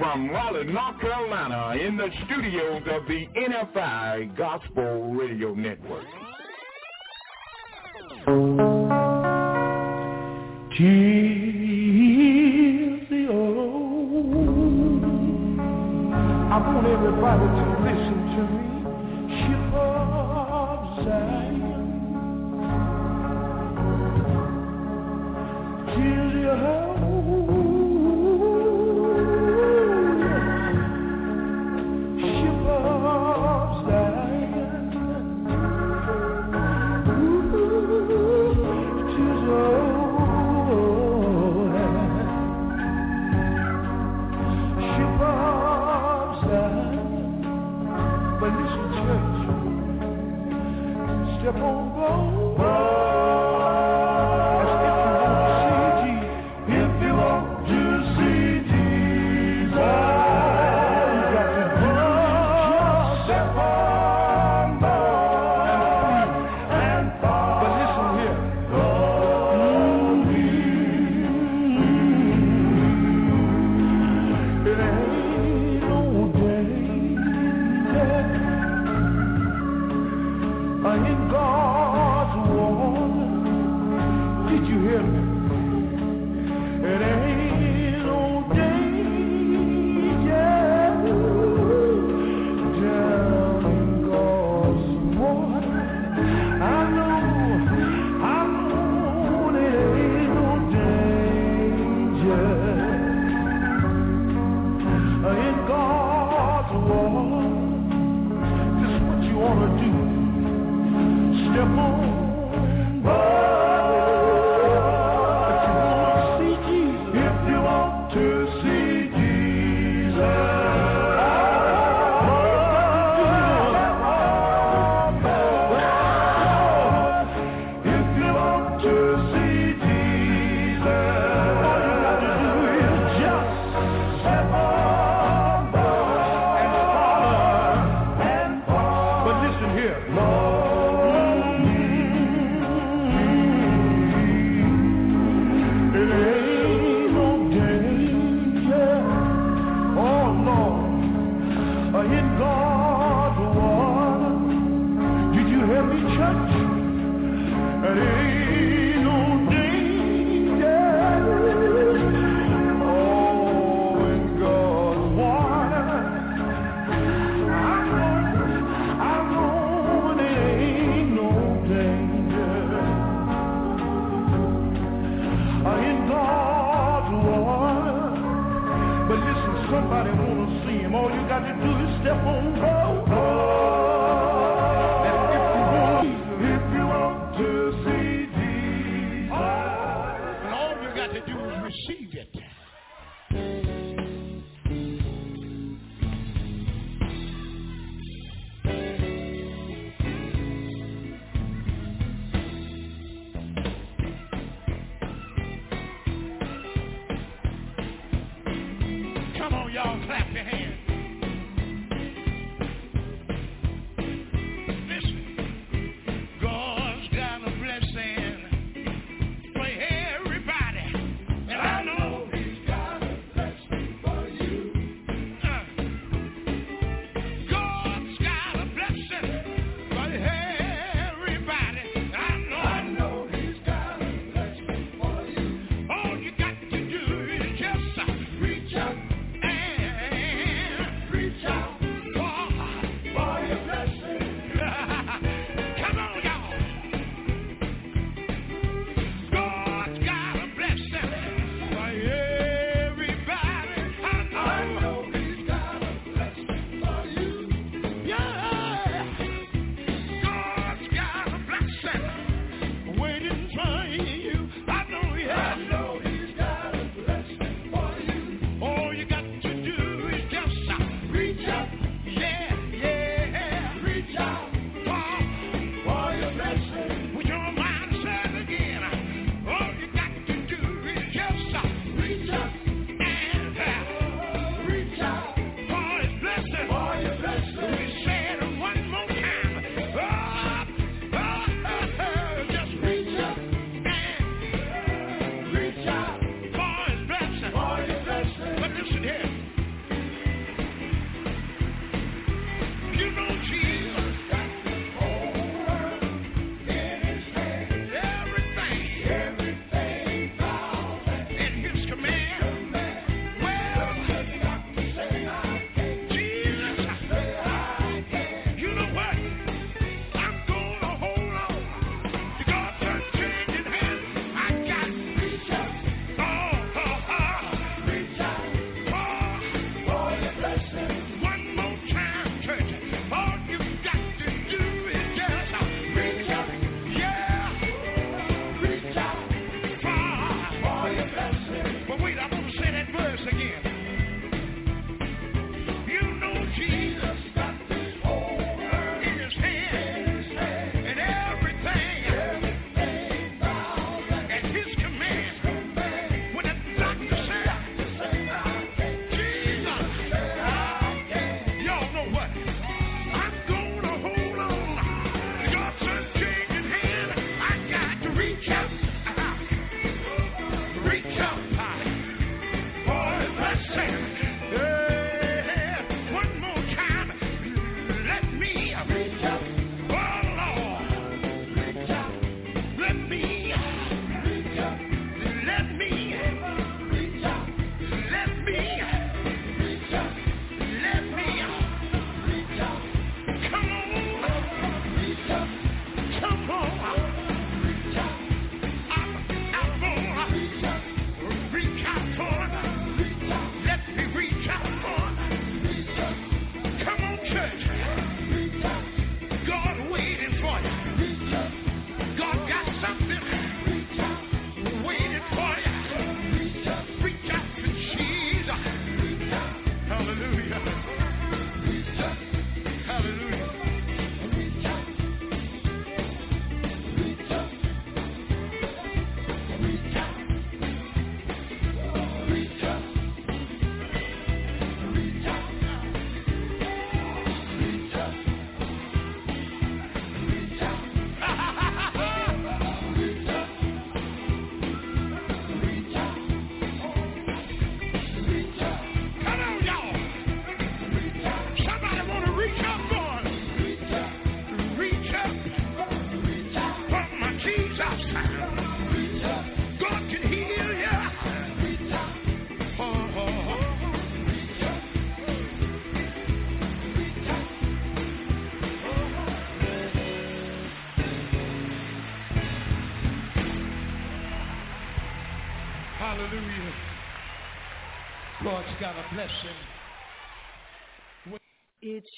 Speaker 15: from Raleigh, North Carolina, in the studios of the NFI Gospel Radio Network.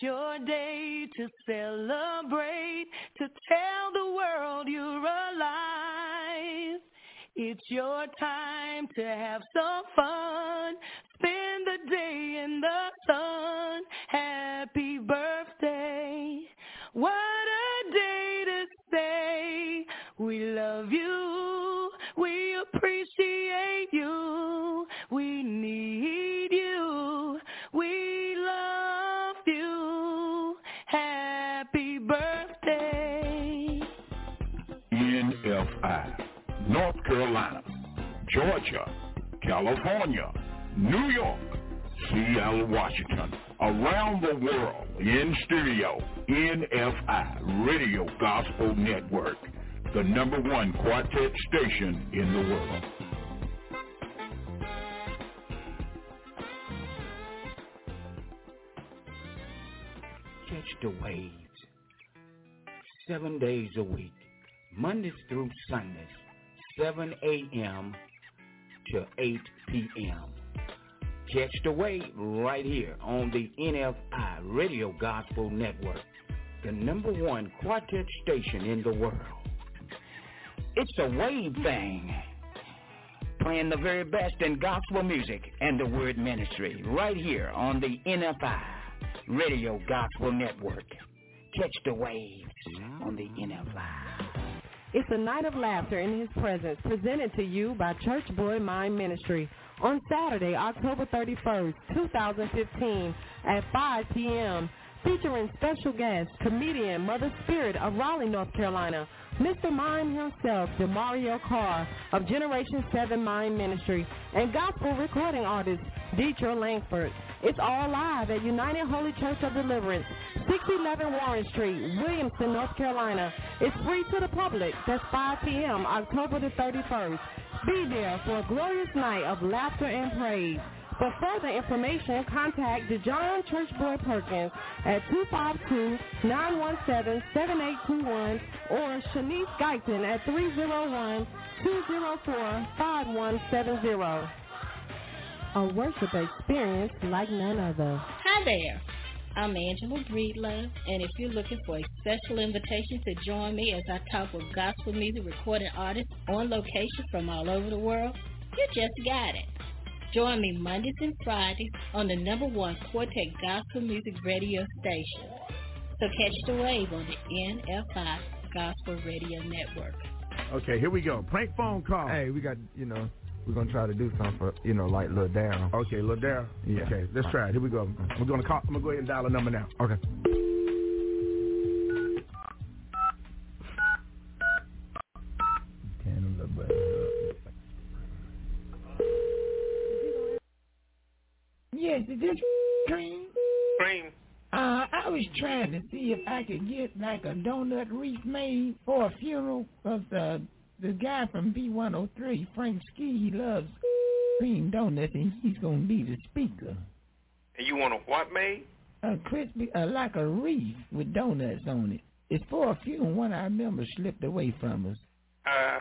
Speaker 5: Your
Speaker 16: day to celebrate, to tell the world you're alive. It's your time to have some fun. Spend the day in the sun. Happy birthday. What a day to say we love you. We appreciate you. We need
Speaker 15: NFI, North Carolina, Georgia, California, New York, Seattle, Washington, around the world in stereo, NFI, Radio Gospel Network, the number one quartet station in the world.
Speaker 8: Catch the waves. Seven days a week, Mondays through Sundays, 7 a.m. to 8 p.m. Catch the wave right here on the NFI Radio Gospel Network, the number one quartet station in the world. It's a wave thing. Playing the very best in gospel music and the word ministry right here on the NFI Radio Gospel Network. Catch the waves on the NFI.
Speaker 17: It's a night of laughter in his presence presented to you by Church Boy Mime Ministry on Saturday, October 31st, 2015 at 5 p.m. featuring special guest, comedian Mother Spirit of Raleigh, North Carolina, Mr. Mime himself, Demario Carr of Generation 7 Mime Ministry, and gospel recording artist Deetra Langford. It's all live at United Holy Church of Deliverance, 611 Warren Street, Williamston, North Carolina. It's free to the public. That's 5 p.m., October the 31st. Be there for a glorious night of laughter and praise. For further information, contact DeJohn Church Boy Perkins at 252-917-7821 or Shanice Guyton at 301-204-5170. A worship experience like none other.
Speaker 18: Hi there. I'm Angela Breedlove, and if you're looking for a special invitation to join me as I talk with gospel music recording artists on location from all over the world, you just got it. Join me Mondays and Fridays on the number one Quartet Gospel Music Radio station. So catch the wave on the NFI Gospel Radio Network.
Speaker 19: Okay, here we go. Prank phone call.
Speaker 20: Hey, we got, you know, we're gonna try to do something for, you know, like Lil Daryl.
Speaker 19: Okay, Lil Daryl.
Speaker 20: Yeah.
Speaker 19: Okay, let's try it. Here we go. We're gonna call. I'm gonna go ahead and dial a number now.
Speaker 20: Okay.
Speaker 21: Yes, is this Cream?
Speaker 22: Cream.
Speaker 21: Uh, I was trying to see if I could get like a donut wreath made for a funeral of the the guy from V103, Frank Ski, he loves cream donuts, and he's gonna be the speaker.
Speaker 22: And you want a what made?
Speaker 21: A crispy, uh, like a wreath with donuts on it. It's for a funeral. one I remember slipped away from us.
Speaker 22: Uh,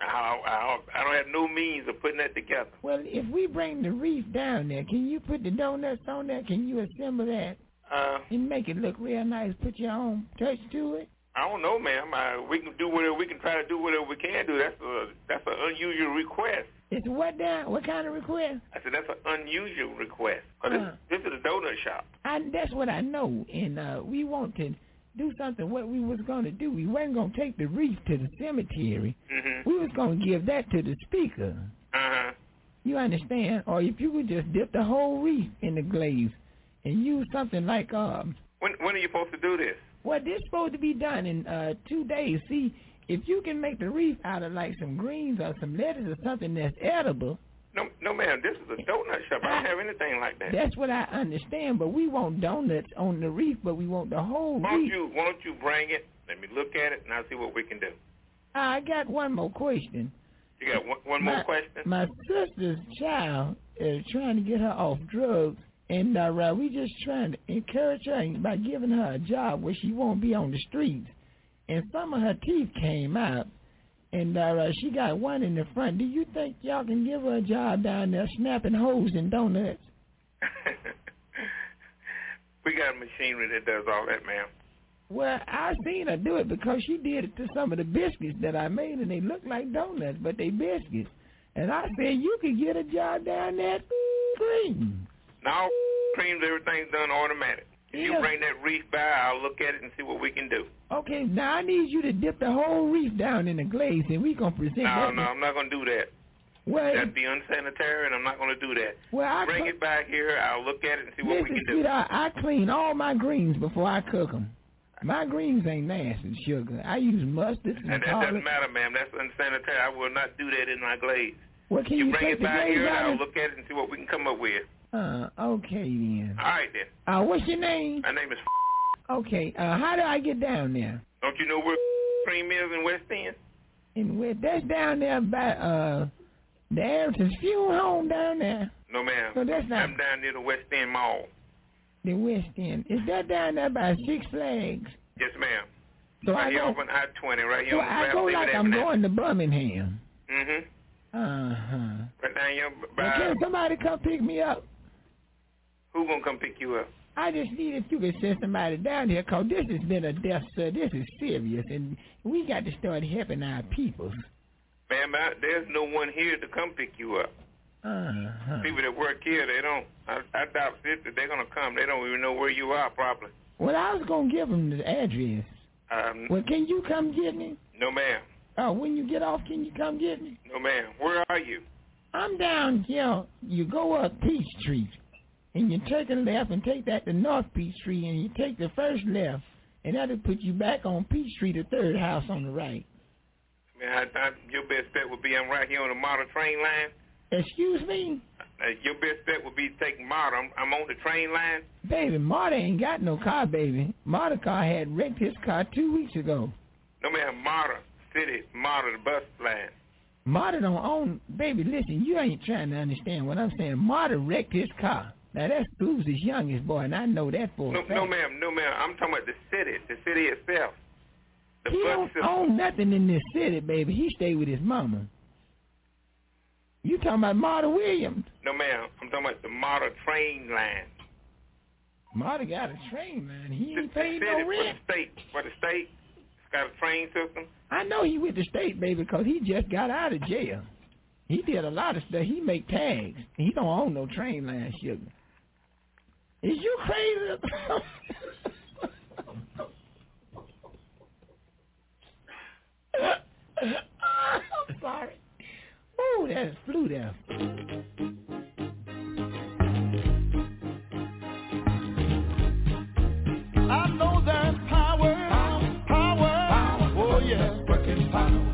Speaker 22: I, I, I don't have no means of putting that together.
Speaker 21: Well, if we bring the wreath down there, can you put the donuts on there? Can you assemble that
Speaker 22: Uh,
Speaker 21: and make it look real nice? Put your own touch to it.
Speaker 22: I don't know, ma'am. Uh, we can do whatever we can try to do whatever we can do. That's a that's an unusual request.
Speaker 21: It's what down? What kind of request?
Speaker 22: I said that's an unusual request.
Speaker 21: Uh.
Speaker 22: this, this is a donut shop.
Speaker 21: I, that's what I know, and uh, we want to do something. What we was gonna do, we wasn't gonna take the wreath to the cemetery.
Speaker 22: Mm-hmm.
Speaker 21: We was gonna give that to the speaker.
Speaker 22: Uh huh.
Speaker 21: You understand? Or if you could just dip the whole wreath in the glaze and use something like um.
Speaker 22: When when are you supposed to do this?
Speaker 21: Well, this supposed to be done in uh two days. See, if you can make the wreath out of like some greens or some lettuce or something that's edible,
Speaker 22: No, no, ma'am. This is a donut shop. I don't have anything like that.
Speaker 21: that's what I understand. But we want donuts on the reef, but we want the whole
Speaker 22: don't
Speaker 21: wreath.
Speaker 22: you Why don't you bring it? Let me look at it and I'll see what we can do.
Speaker 21: I got one more question.
Speaker 22: You got one, one
Speaker 21: my,
Speaker 22: more question?
Speaker 21: My sister's child is trying to get her off drugs, and uh, right, we just trying to encourage her by giving her a job where she won't be on the streets. And some of her teeth came out, and uh, she got one in the front. Do you think y'all can give her a job down there snapping holes in donuts?
Speaker 22: we got machinery that does all that, ma'am.
Speaker 21: Well, I seen her do it because she did it to some of the biscuits that I made, and they look like donuts, but they biscuits. And I said you could get a job down there Green.
Speaker 22: Now, creams, everything's done automatic. If you bring that reef by, I'll look at it and see what we can do.
Speaker 21: Okay, now I need you to dip the whole reef down in the glaze, and we gonna present
Speaker 22: No,
Speaker 21: that.
Speaker 22: no, I'm not going to do that.
Speaker 21: Well,
Speaker 22: That'd be unsanitary, and I'm not going to do that.
Speaker 21: well, I
Speaker 22: Bring it back here. I'll look at it and see what we can do.
Speaker 21: sweetheart, I clean all my greens before I cook them. My greens ain't nasty, sugar. I use mustard and,
Speaker 22: And that
Speaker 21: garlic.
Speaker 22: doesn't matter, ma'am. That's unsanitary. I will not do that in my glaze.
Speaker 21: Well, can you,
Speaker 22: bring it back here, and I'll look at it and see what we can come up with.
Speaker 21: Uh, okay then.
Speaker 22: All right, then.
Speaker 21: Uh, what's your name?
Speaker 22: My name is.
Speaker 21: Okay, uh, how do I get down there?
Speaker 22: Don't you know where cream is in West End?
Speaker 21: And where that's down there by uh the Ayrton's fuel home down there,
Speaker 22: No, ma'am.
Speaker 21: No, that's not-
Speaker 22: I'm down near the West End Mall.
Speaker 21: the West End. Is that down there by Six Flags?
Speaker 22: Yes, ma'am.
Speaker 21: So
Speaker 22: right
Speaker 21: I
Speaker 22: here
Speaker 21: go,
Speaker 22: off on I-20, right here
Speaker 21: so
Speaker 22: on
Speaker 21: I go like I'm going to Birmingham.
Speaker 22: Mm-hmm.
Speaker 21: Uh huh.
Speaker 22: Right down here
Speaker 21: Well, can somebody come pick me up?
Speaker 22: Who gonna come pick you up?
Speaker 21: I just need if you could send somebody down here, cause this has been a death, sir. This is serious, and we got to start helping our people.
Speaker 22: Ma'am, I, there's no one here to come pick you up.
Speaker 21: Uh-huh.
Speaker 22: People that work here, they don't. I, I doubt if they're gonna come. They don't even know where you are, probably.
Speaker 21: Well, I was gonna give them the address.
Speaker 22: Um,
Speaker 21: Well, can you come get me?
Speaker 22: no, ma'am.
Speaker 21: Oh, when you get off, can you come get me?
Speaker 22: No, ma'am. Where are you?
Speaker 21: I'm down here. You go up Peach Street, and you take a left and take that to North Peach Street, and you take the first left, and that'll put you back on Peach Street, the third house on the right.
Speaker 22: Man, I, I, your best bet would be I'm right here on the Marta train line.
Speaker 21: Excuse me?
Speaker 22: Uh, your best bet would be taking Marta. I'm, I'm on the train line.
Speaker 21: Baby, Marta ain't got no car, baby. Marta car had wrecked his car two weeks ago.
Speaker 22: No, ma'am. Marta City, Marta the bus line.
Speaker 21: Marta don't own, baby, listen, you ain't trying to understand what I'm saying. Marta wrecked his car. Now, that's Susie's youngest boy, and I know that for
Speaker 22: No,
Speaker 21: a fact.
Speaker 22: no, ma'am. No, ma'am. I'm talking about the city, the city itself. The
Speaker 21: he don't
Speaker 22: system.
Speaker 21: own nothing in this city, baby. He stay with his mama. You talking about Marta Williams?
Speaker 22: No, ma'am. I'm talking about the Marta train line.
Speaker 21: Marta got a train line. He
Speaker 22: The,
Speaker 21: ain't
Speaker 22: the
Speaker 21: paid
Speaker 22: city
Speaker 21: no
Speaker 22: for the state. For the state, got a train system.
Speaker 21: I know he with the state, baby, because he just got out of jail. He did a lot of stuff. He make tags. He don't own no train line, sugar. Is you crazy? I'm sorry. Oh, that flew there.
Speaker 9: I know there's in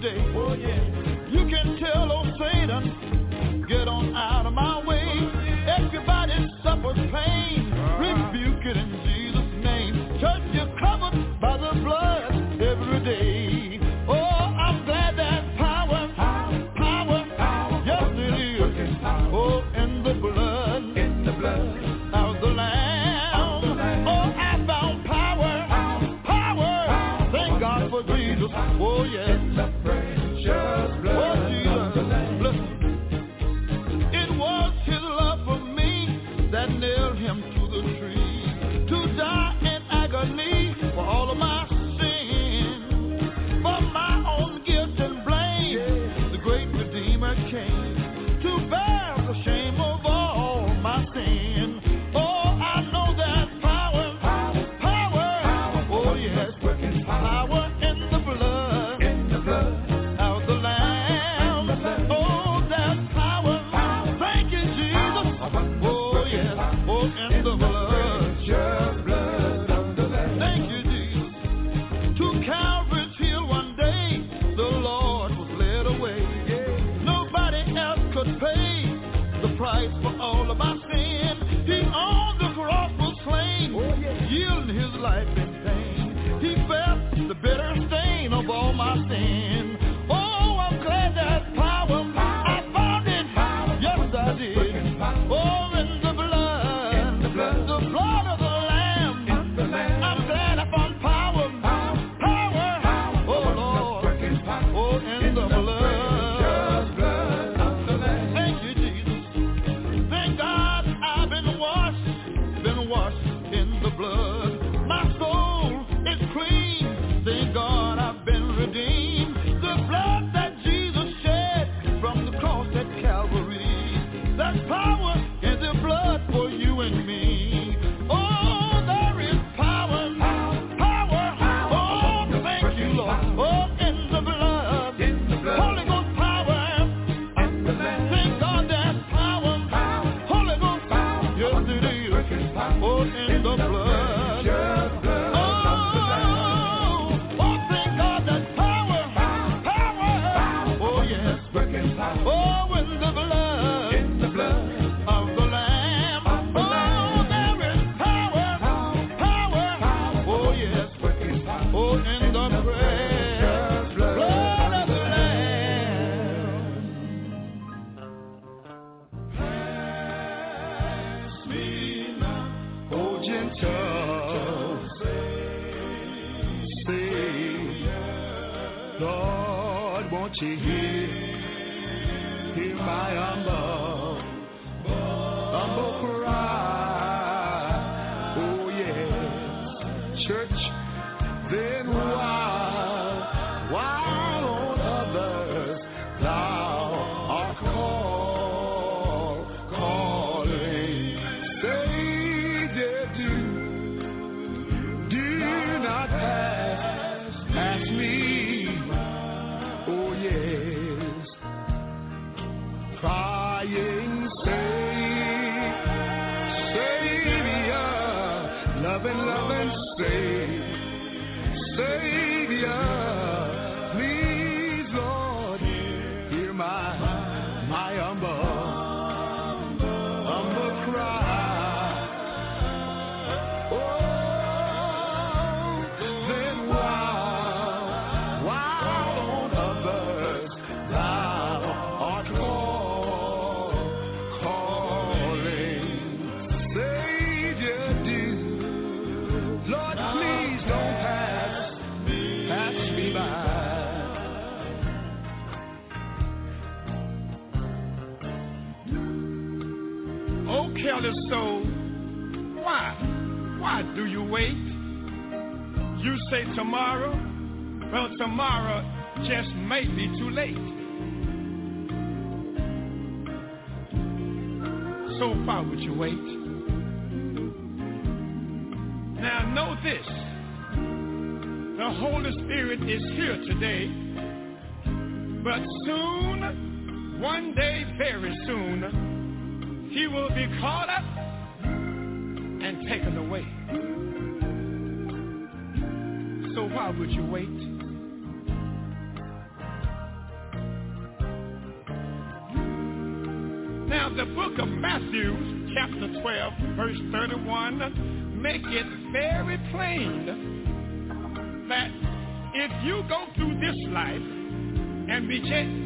Speaker 9: today. Oh,
Speaker 10: yeah.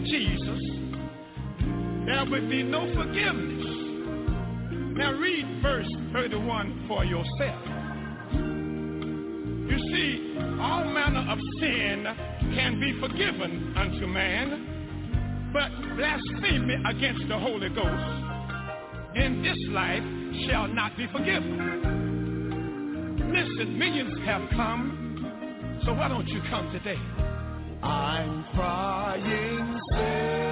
Speaker 10: Jesus, there
Speaker 5: would be no forgiveness. Now read verse 31 for yourself. You see, all manner of sin can be forgiven unto man, but blasphemy against the Holy Ghost in this life shall not be forgiven. Listen, millions have come, so why don't you come today?
Speaker 10: I'm crying.